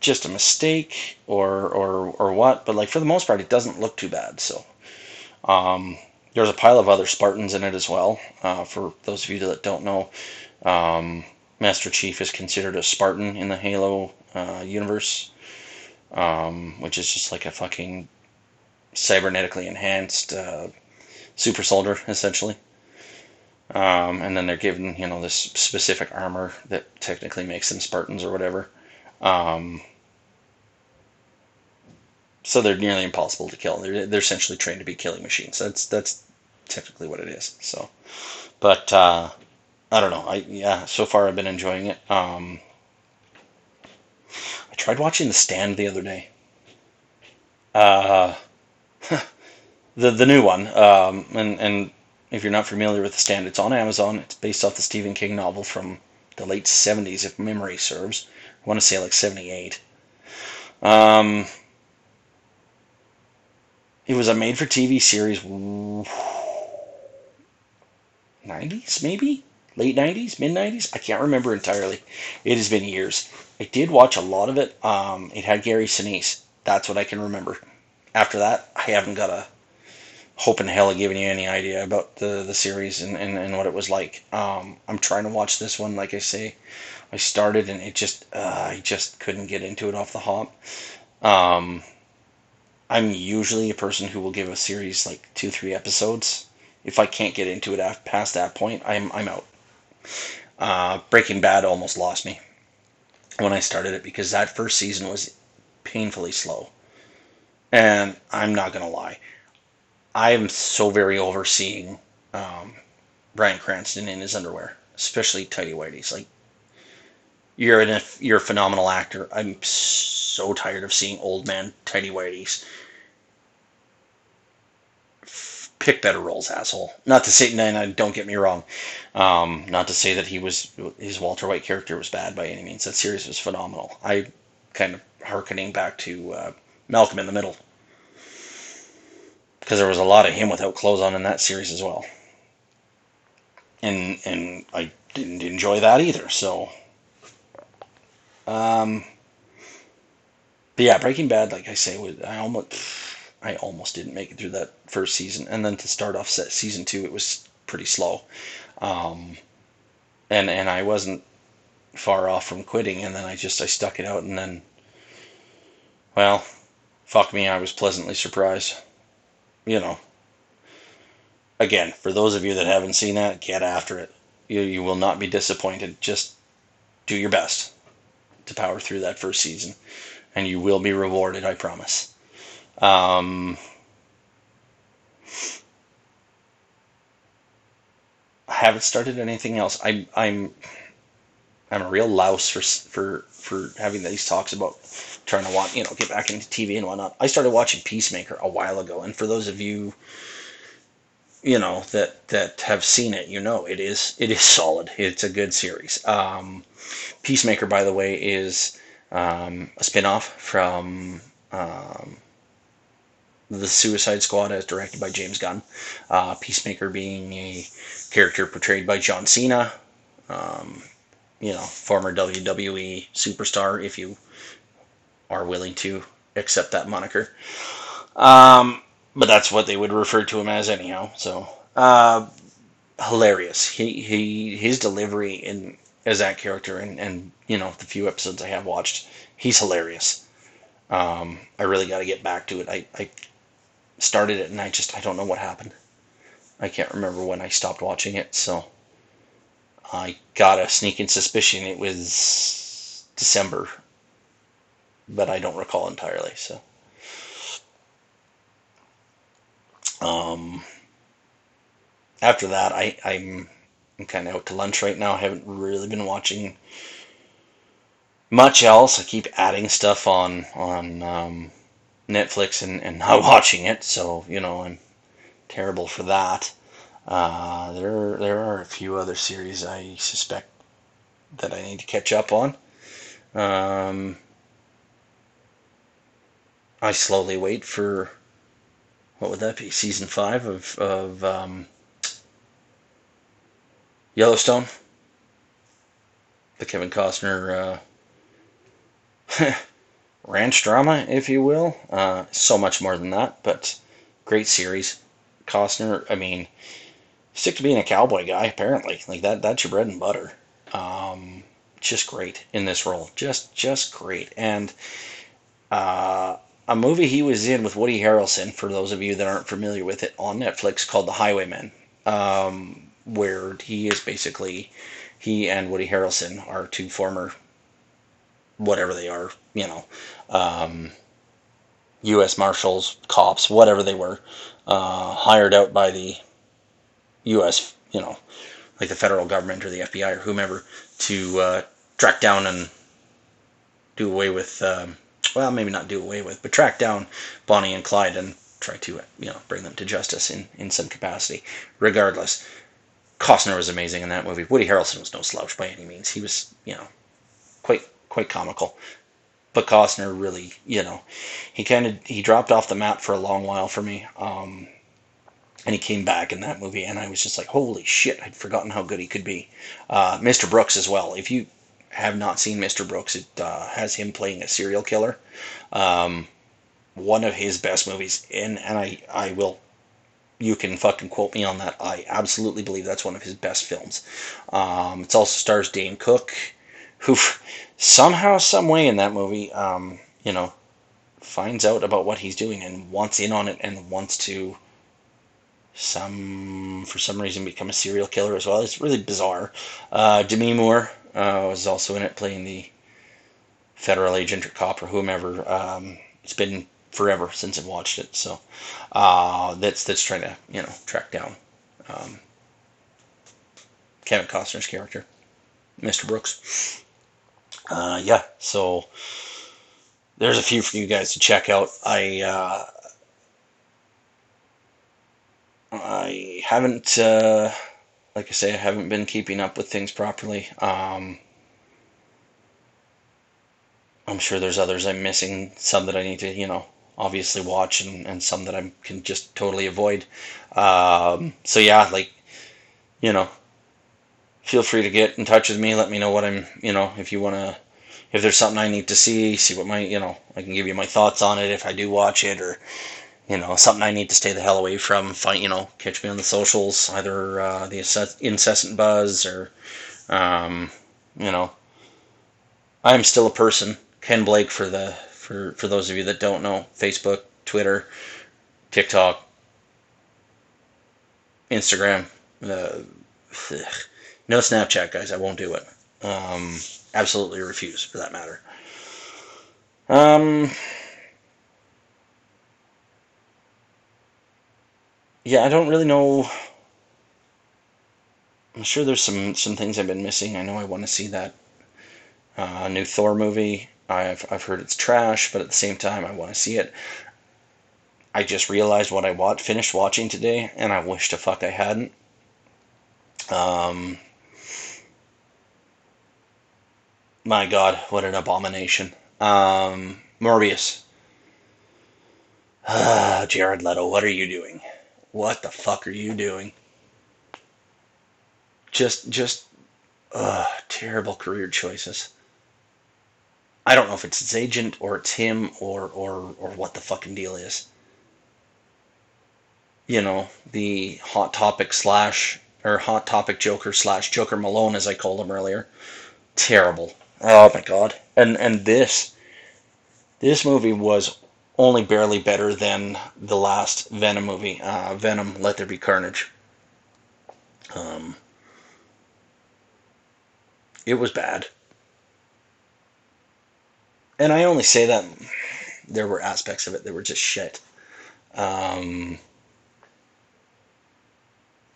just a mistake or or or what. But like for the most part, it doesn't look too bad. So um, there's a pile of other Spartans in it as well. Uh, for those of you that don't know, um, Master Chief is considered a Spartan in the Halo uh, universe, um, which is just like a fucking cybernetically enhanced uh, super soldier essentially. Um, and then they're given you know this specific armor that technically makes them Spartans or whatever. Um, so they're nearly impossible to kill. They're, they're essentially trained to be killing machines. That's that's technically what it is. So, but uh, I don't know. I yeah. So far, I've been enjoying it. Um, I tried watching The Stand the other day. Uh, the the new one. Um, and and if you're not familiar with the stand, it's on Amazon. It's based off the Stephen King novel from the late '70s, if memory serves. I want to say like '78. Um, it was a made-for-TV series. 90s, maybe late 90s, mid 90s. I can't remember entirely. It has been years. I did watch a lot of it. Um, it had Gary Sinise. That's what I can remember. After that, I haven't got a hoping hell of giving you any idea about the, the series and, and, and what it was like. Um, I'm trying to watch this one, like I say. I started and it just, uh, I just couldn't get into it off the hop. Um, I'm usually a person who will give a series like two, three episodes. If I can't get into it past that point, I'm, I'm out. Uh, Breaking Bad almost lost me when I started it because that first season was painfully slow. And I'm not going to lie I'm so very overseeing um, Bryan Cranston in his underwear, especially tidy whities. Like, you're an you're a phenomenal actor. I'm so tired of seeing old man Teddy Whitey's pick better roles, asshole. Not to say, no, don't get me wrong. Um, not to say that he was his Walter White character was bad by any means. That series was phenomenal. I kind of harkening back to uh, Malcolm in the Middle because there was a lot of him without clothes on in that series as well, and and I didn't enjoy that either. So, um, but yeah, Breaking Bad, like I say, was I almost I almost didn't make it through that first season, and then to start off season two, it was pretty slow, um, and and I wasn't far off from quitting, and then I just I stuck it out, and then, well, fuck me, I was pleasantly surprised. You know, again, for those of you that haven't seen that, get after it. You you will not be disappointed. Just do your best to power through that first season, and you will be rewarded. I promise. Um, I haven't started anything else. I'm I'm a real louse for for for having these talks about trying to watch, you know, get back into TV and whatnot. I started watching Peacemaker a while ago, and for those of you, you know, that that have seen it, you know, it is it is solid. It's a good series. Um, Peacemaker, by the way, is um, a spinoff from um, the Suicide Squad, as directed by James Gunn. Uh, Peacemaker being a character portrayed by John Cena, um, you know, former WWE superstar, if you are willing to accept that moniker. Um, but that's what they would refer to him as, anyhow. So, uh, hilarious. He he his delivery in as that character, and and you know the few episodes I have watched, he's hilarious. Um, I really got to get back to it. I, I started it and I just I don't know what happened. I can't remember when I stopped watching it, so I got a sneaking suspicion it was December, but I don't recall entirely. So, um, after that, I I'm I'm kind of out to lunch right now. I haven't really been watching much else. I keep adding stuff on on um, Netflix and, and not watching it, so you know I'm terrible for that. Uh, there there are a few other series I suspect that I need to catch up on. Um, I slowly wait for what would that be? Season five of of um, Yellowstone, the Kevin Costner. Uh, ranch drama, if you will. Uh, so much more than that, but great series. Costner, I mean, stick to being a cowboy guy. Apparently, like that. That's your bread and butter. Um, just great in this role. Just, just great. And uh, a movie he was in with Woody Harrelson, for those of you that aren't familiar with it, on Netflix called The Highwaymen, um, where he is basically he and Woody Harrelson are two former whatever they are, you know, um, U.S. Marshals, cops, whatever they were, uh, hired out by the U.S., you know, like the federal government or the FBI or whomever, to uh, track down and do away with, um, well, maybe not do away with, but track down Bonnie and Clyde and try to, you know, bring them to justice in, in some capacity. Regardless, Costner was amazing in that movie. Woody Harrelson was no slouch by any means. He was, you know, quite quite comical. But Costner really, you know, he kind of he dropped off the map for a long while for me. Um, and he came back in that movie, and I was just like, holy shit! I'd forgotten how good he could be. Uh, Mr. Brooks as well. If you have not seen Mr. Brooks, it uh, has him playing a serial killer. Um, one of his best movies, and and I I will you can fucking quote me on that. I absolutely believe that's one of his best films. Um, it also stars Dane Cook, who somehow, some way in that movie, um, you know, finds out about what he's doing and wants in on it and wants to some for some reason become a serial killer as well. It's really bizarre. Uh, Demi Moore uh, was also in it, playing the federal agent or cop or whomever. Um, it's been forever since I've watched it, so uh, that's that's trying to you know track down um, Kevin Costner's character, Mr. Brooks. uh, yeah, so there's a few for you guys to check out. I uh, I haven't, uh, like I say, I haven't been keeping up with things properly. Um, I'm sure there's others I'm missing, some that I need to, you know, obviously watch, and, and some that I can just totally avoid. Um, so yeah, like, you know, feel free to get in touch with me. Let me know what I'm, you know, if you want to, if there's something I need to see, see what my, you know, I can give you my thoughts on it if I do watch it, or you know, something I need to stay the hell away from. Find, you know, catch me on the socials, either uh, the incessant buzz or, um, you know, I am still a person. Ken Blake for the for for those of you that don't know, Facebook, Twitter, TikTok, Instagram. Uh, no Snapchat, guys. I won't do it. Um, absolutely refuse, for that matter. Um, yeah, I don't really know. I'm sure there's some some things I've been missing. I know I want to see that uh, new Thor movie. I've I've heard it's trash, but at the same time, I want to see it. I just realized what I watched, finished watching today, and I wish to fuck I hadn't. Um, my God, what an abomination. Um, Morbius. Ah, Jared Leto, what are you doing? What the fuck are you doing? Just, just, uh, terrible career choices. I don't know if it's his agent or it's him or, or, or what the fucking deal is. You know, the Hot Topic slash, or Hot Topic Joker slash Joker Malone, as I called him earlier. Terrible. Oh my god. And, and this, this movie was only barely better than the last Venom movie, uh, Venom: Let There Be Carnage. Um, it was bad, and I only say that there were aspects of it that were just shit. Um,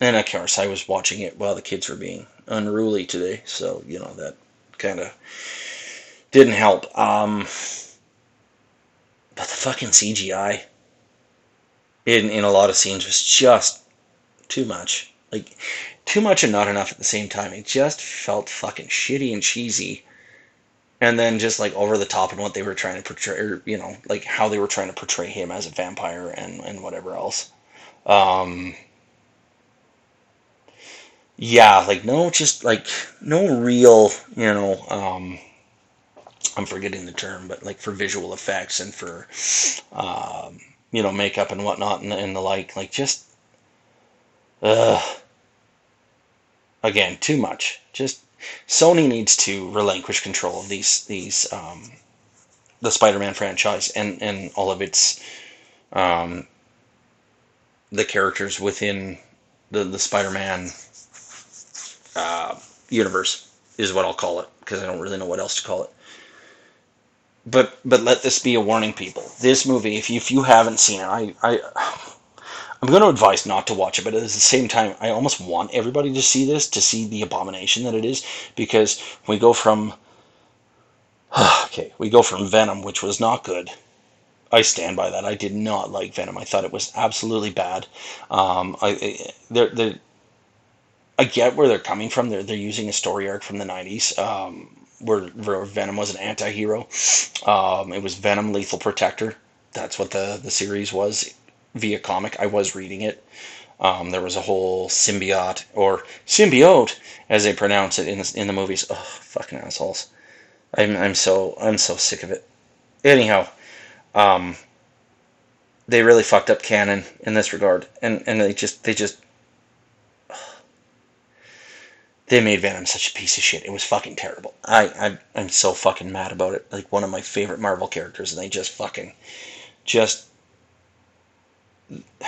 and of course, I was watching it while the kids were being unruly today, so you know that kind of didn't help. Um, but the fucking CGI in in a lot of scenes was just too much. Like too much and not enough at the same time. It just felt fucking shitty and cheesy. And then just like over the top in what they were trying to portray, or, you know, like how they were trying to portray him as a vampire and, and whatever else. Um, yeah, like no, just like no real, you know, um, I'm forgetting the term, but like for visual effects and for um, you know makeup and whatnot and, and the like, like just uh, again too much. Just Sony needs to relinquish control of these these um, the Spider-Man franchise and and all of its um, the characters within the the Spider-Man uh, universe is what I'll call it because I don't really know what else to call it but but let this be a warning, people. This movie, if you, if you haven't seen it, I, I I'm going to advise not to watch it, but at the same time, I almost want everybody to see this to see the abomination that it is, because we go from okay, we go from Venom, which was not good. I stand by that. I did not like Venom. I thought it was absolutely bad. Um, I they're, they're, I get where they're coming from. They're they're using a story arc from the '90s. Um, where, where Venom was an anti-hero. Um, it was Venom Lethal Protector. That's what the, the series was via comic. I was reading it. Um, there was a whole symbiote or symbiote, as they pronounce it in the, in the movies. Oh, fucking assholes! I'm I'm so I'm so sick of it. Anyhow, um, they really fucked up canon in this regard, and and they just they just they made Venom such a piece of shit. It was fucking terrible. I, I I'm so fucking mad about it. Like one of my favorite Marvel characters, and they just fucking just.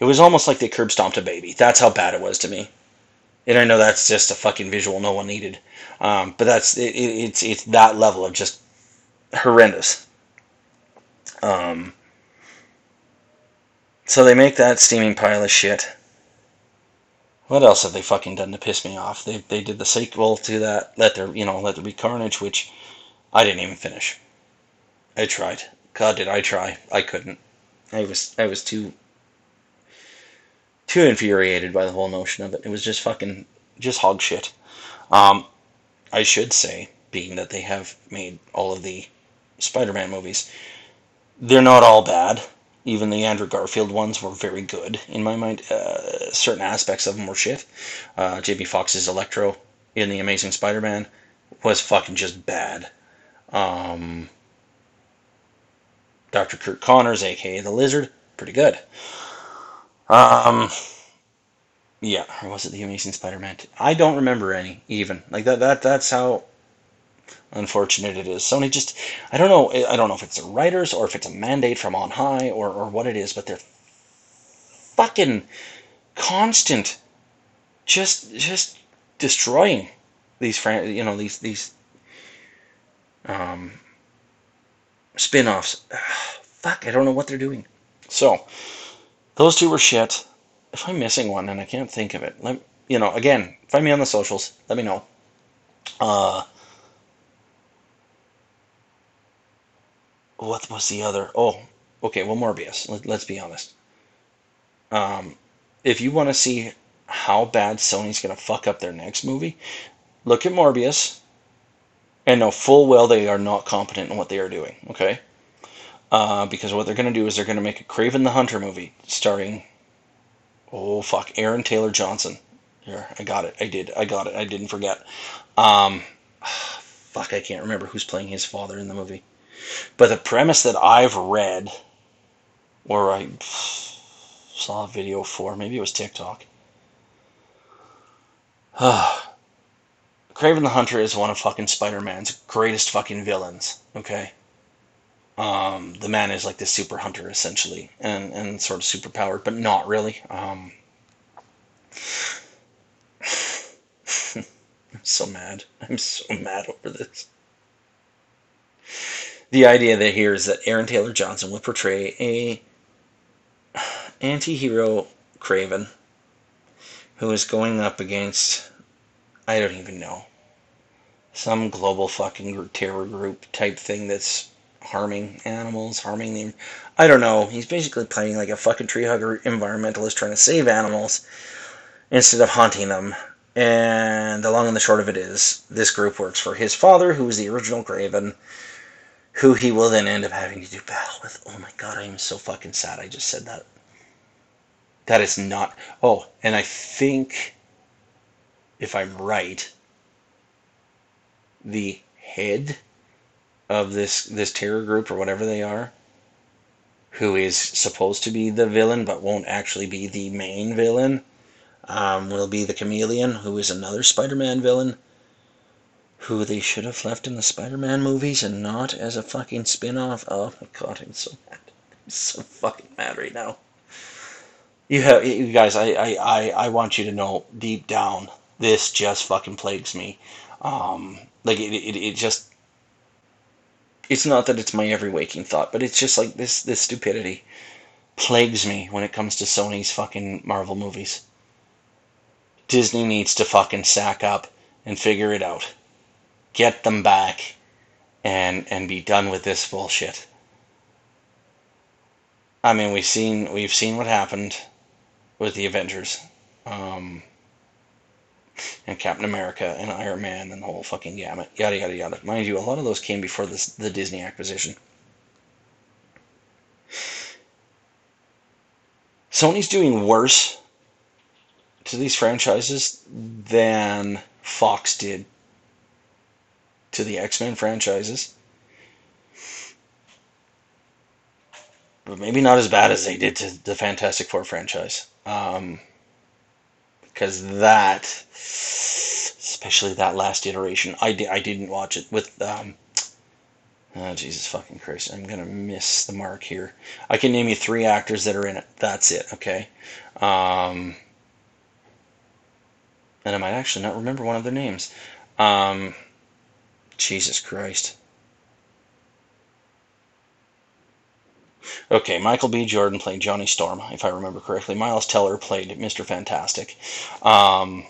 It was almost like they curb stomped a baby. That's how bad it was to me. And I know that's just a fucking visual no one needed, um, but that's it, it, it's it's that level of just horrendous. Um, so they make that steaming pile of shit What else have they fucking done to piss me off? They they did the sequel to that, Let There you know Let There Be Carnage, which I didn't even finish. I tried. God, did I try? I couldn't. I was I was too too infuriated by the whole notion of it. It was just fucking just hog shit. Um, I should say, being that they have made all of the Spider-Man movies, they're not all bad. Even the Andrew Garfield ones were very good in my mind. Uh, certain aspects of them were shit. Uh, Jamie Foxx's Electro in the Amazing Spider-Man was fucking just bad. Um, Dr. Curt Connors, aka the Lizard, pretty good. Um, yeah, or was it the Amazing Spider-Man? I don't remember any even like that. That that's how unfortunate it is. Sony just, I don't know, I don't know if it's the writers or if it's a mandate from on high or or what it is, but they're fucking constant, just just destroying these fran, you know these these um spin-offs. Fuck, I don't know what they're doing. So, those two were shit. If I'm missing one and I can't think of it, let you know. Again, find me on the socials. Let me know. Uh, what was the other? Oh, okay. Well, Morbius. Let, us be honest. Um, if you want to see how bad Sony's gonna fuck up their next movie, look at Morbius and know full well they are not competent in what they are doing. Okay, uh, because what they're going to do is they're going to make a Kraven the Hunter movie starring, oh fuck, Aaron Taylor Johnson. Here, I got it. I did. I got it. I didn't forget. Um, fuck, I can't remember who's playing his father in the movie. But the premise that I've read, or I saw a video for, maybe it was TikTok. Kraven the Hunter is one of fucking Spider Man's greatest fucking villains. Okay. Um, the man is like the super hunter essentially, and and sort of super powered, but not really. Um, I'm so mad. I'm so mad over this. The idea that here is that Aaron Taylor Johnson will portray a anti-hero Kraven who is going up against I don't even know. Some global fucking terror group type thing that's harming animals, harming them. I don't know. He's basically playing like a fucking tree hugger environmentalist trying to save animals instead of hunting them. And the long and the short of it is, this group works for his father, who is the original Kraven, who he will then end up having to do battle with. Oh my god, I am so fucking sad I just said that. That is not. Oh, and I think if I'm right, the head of this this terror group or whatever they are, who is supposed to be the villain but won't actually be the main villain, um, will be the chameleon, who is another Spider-Man villain, who they should have left in the Spider-Man movies and not as a fucking spin-off. Oh my god, I'm so mad. I'm so fucking mad right now. You have you guys, I, I, I, I want you to know deep down this just fucking plagues me. Um, like it, it, it just, it's not that it's my every waking thought, but it's just like this, this stupidity plagues me when it comes to Sony's fucking Marvel movies. Disney needs to fucking sack up and figure it out. Get them back and and be done with this bullshit. I mean, we've seen we've seen what happened with the Avengers. Um, and Captain America and Iron Man and the whole fucking gamut. Yada yada yada. Mind you, a lot of those came before this, the Disney acquisition. Sony's doing worse to these franchises than Fox did to the X Men franchises. But maybe not as bad as they did to the Fantastic Four franchise. Um, because that, especially that last iteration, I, di- I didn't watch it with. Um, oh, Jesus fucking Christ. I'm going to miss the mark here. I can name you three actors that are in it. That's it, okay? Um, and I might actually not remember one of their names. Um, Jesus Christ. Okay, Michael B. Jordan played Johnny Storm, if I remember correctly. Miles Teller played Mr. Fantastic. Um,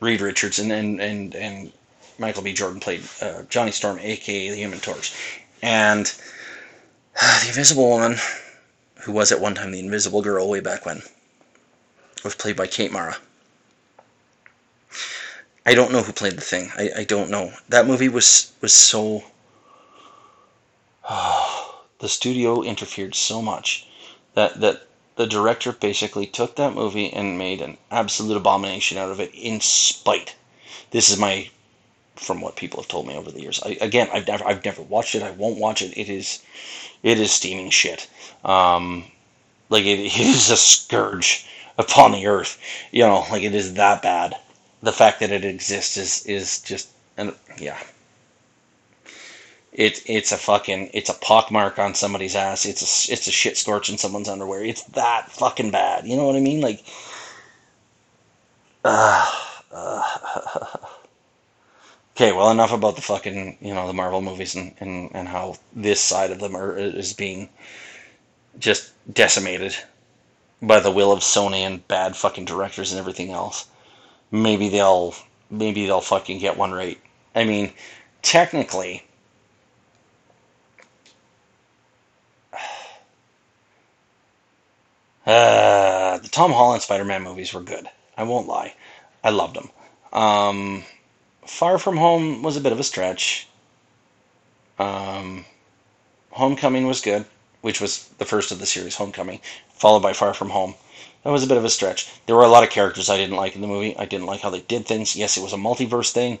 Reed Richards and, and, and, and Michael B. Jordan played uh, Johnny Storm, aka the Human Torch. And uh, the Invisible Woman, who was at one time the Invisible Girl way back when, was played by Kate Mara. I don't know who played the thing. I, I don't know. That movie was was so. Oh, the studio interfered so much that that the director basically took that movie and made an absolute abomination out of it in spite. This is my from what people have told me over the years. I, again, I've never I've never watched it. I won't watch it. It is it is steaming shit. Um, like it, it is a scourge upon the earth. You know, like it is that bad. The fact that it exists is is just and yeah. It, it's a fucking it's a pockmark on somebody's ass. It's a it's a shit scorch in someone's underwear. It's that fucking bad. You know what I mean? Like, uh, uh, Okay, well, enough about the fucking, you know, the Marvel movies and, and, and how this side of them are, is being just decimated by the will of Sony and bad fucking directors and everything else. Maybe they'll, maybe they'll fucking get one right. I mean, technically, uh, the Tom Holland Spider-Man movies were good. I won't lie. I loved them. Um, Far From Home was a bit of a stretch. Um, Homecoming was good, which was the first of the series, Homecoming, followed by Far From Home. That was a bit of a stretch. There were a lot of characters I didn't like in the movie. I didn't like how they did things. Yes, it was a multiverse thing.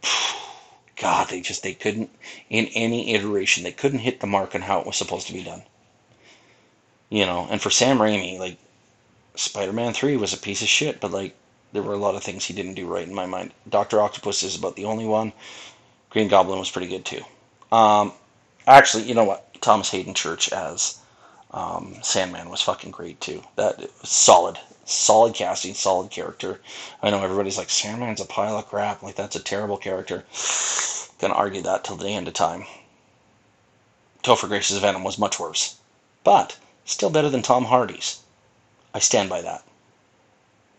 God, they just they couldn't in any iteration they couldn't hit the mark on how it was supposed to be done. You know, and for Sam Raimi, like Spider-Man 3 was a piece of shit, but like there were a lot of things he didn't do right in my mind. Doctor Octopus is about the only one. Green Goblin was pretty good too. Um, actually, you know what? Thomas Haden Church as um, Sandman was fucking great too. That solid, solid casting, solid character. I know everybody's like Sandman's a pile of crap. Like that's a terrible character. Gonna argue that till the end of time. Topher Grace's Venom was much worse, but still better than Tom Hardy's. I stand by that.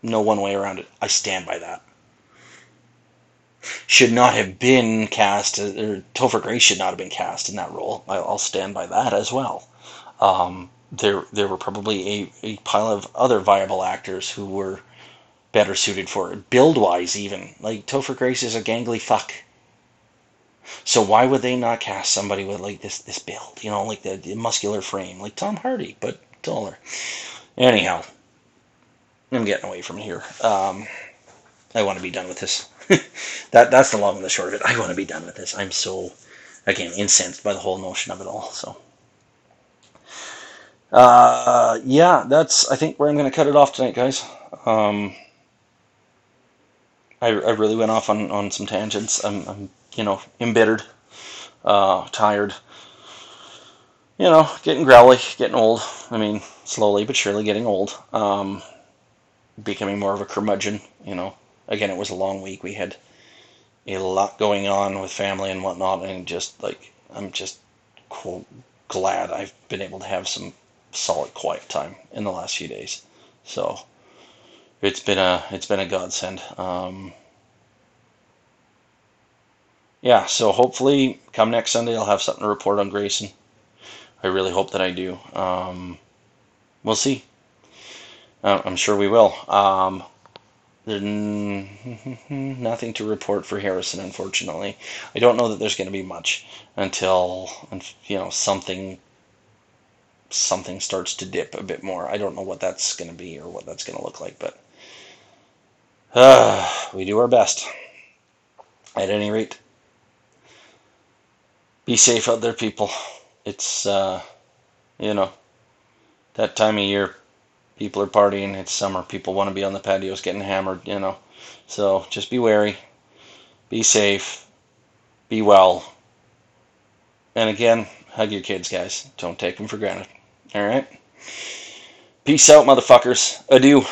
No one way around it. I stand by that. Should not have been cast, or Topher Grace should not have been cast in that role. I'll stand by that as well. Um, there, there were probably a, a pile of other viable actors who were better suited for it, build wise, even. Like, Topher Grace is a gangly fuck. So why would they not cast somebody with like this this build, you know, like the, the muscular frame, like Tom Hardy, but taller? Anyhow, I'm getting away from here. Um, I want to be done with this. that that's the long and the short of it. I want to be done with this. I'm so again incensed by the whole notion of it all. So. Uh, yeah, that's I think where I'm going to cut it off tonight, guys. Um, I, I really went off on, on some tangents. I'm, I'm you know embittered, uh, tired. You know, getting growly, getting old. I mean, slowly but surely getting old. Um, becoming more of a curmudgeon. You know, again, it was a long week. We had a lot going on with family and whatnot, and just like I'm just quote, glad I've been able to have some solid quiet time in the last few days. So it's been a it's been a godsend. Um, yeah, so hopefully come next Sunday I'll have something to report on Grayson. I really hope that I do. Um, we'll see. Uh, I'm sure we will. Um, nothing to report for Harrison, unfortunately. I don't know that there's going to be much until you know something something starts to dip a bit more. I don't know what that's going to be or what that's going to look like, but uh, we do our best. At any rate, be safe out there, people. It's uh, you know that time of year people are partying. It's summer. People want to be on the patios getting hammered, you know. So just be wary, be safe, be well. And again, hug your kids, guys. Don't take them for granted. All right? Peace out, motherfuckers. Adieu.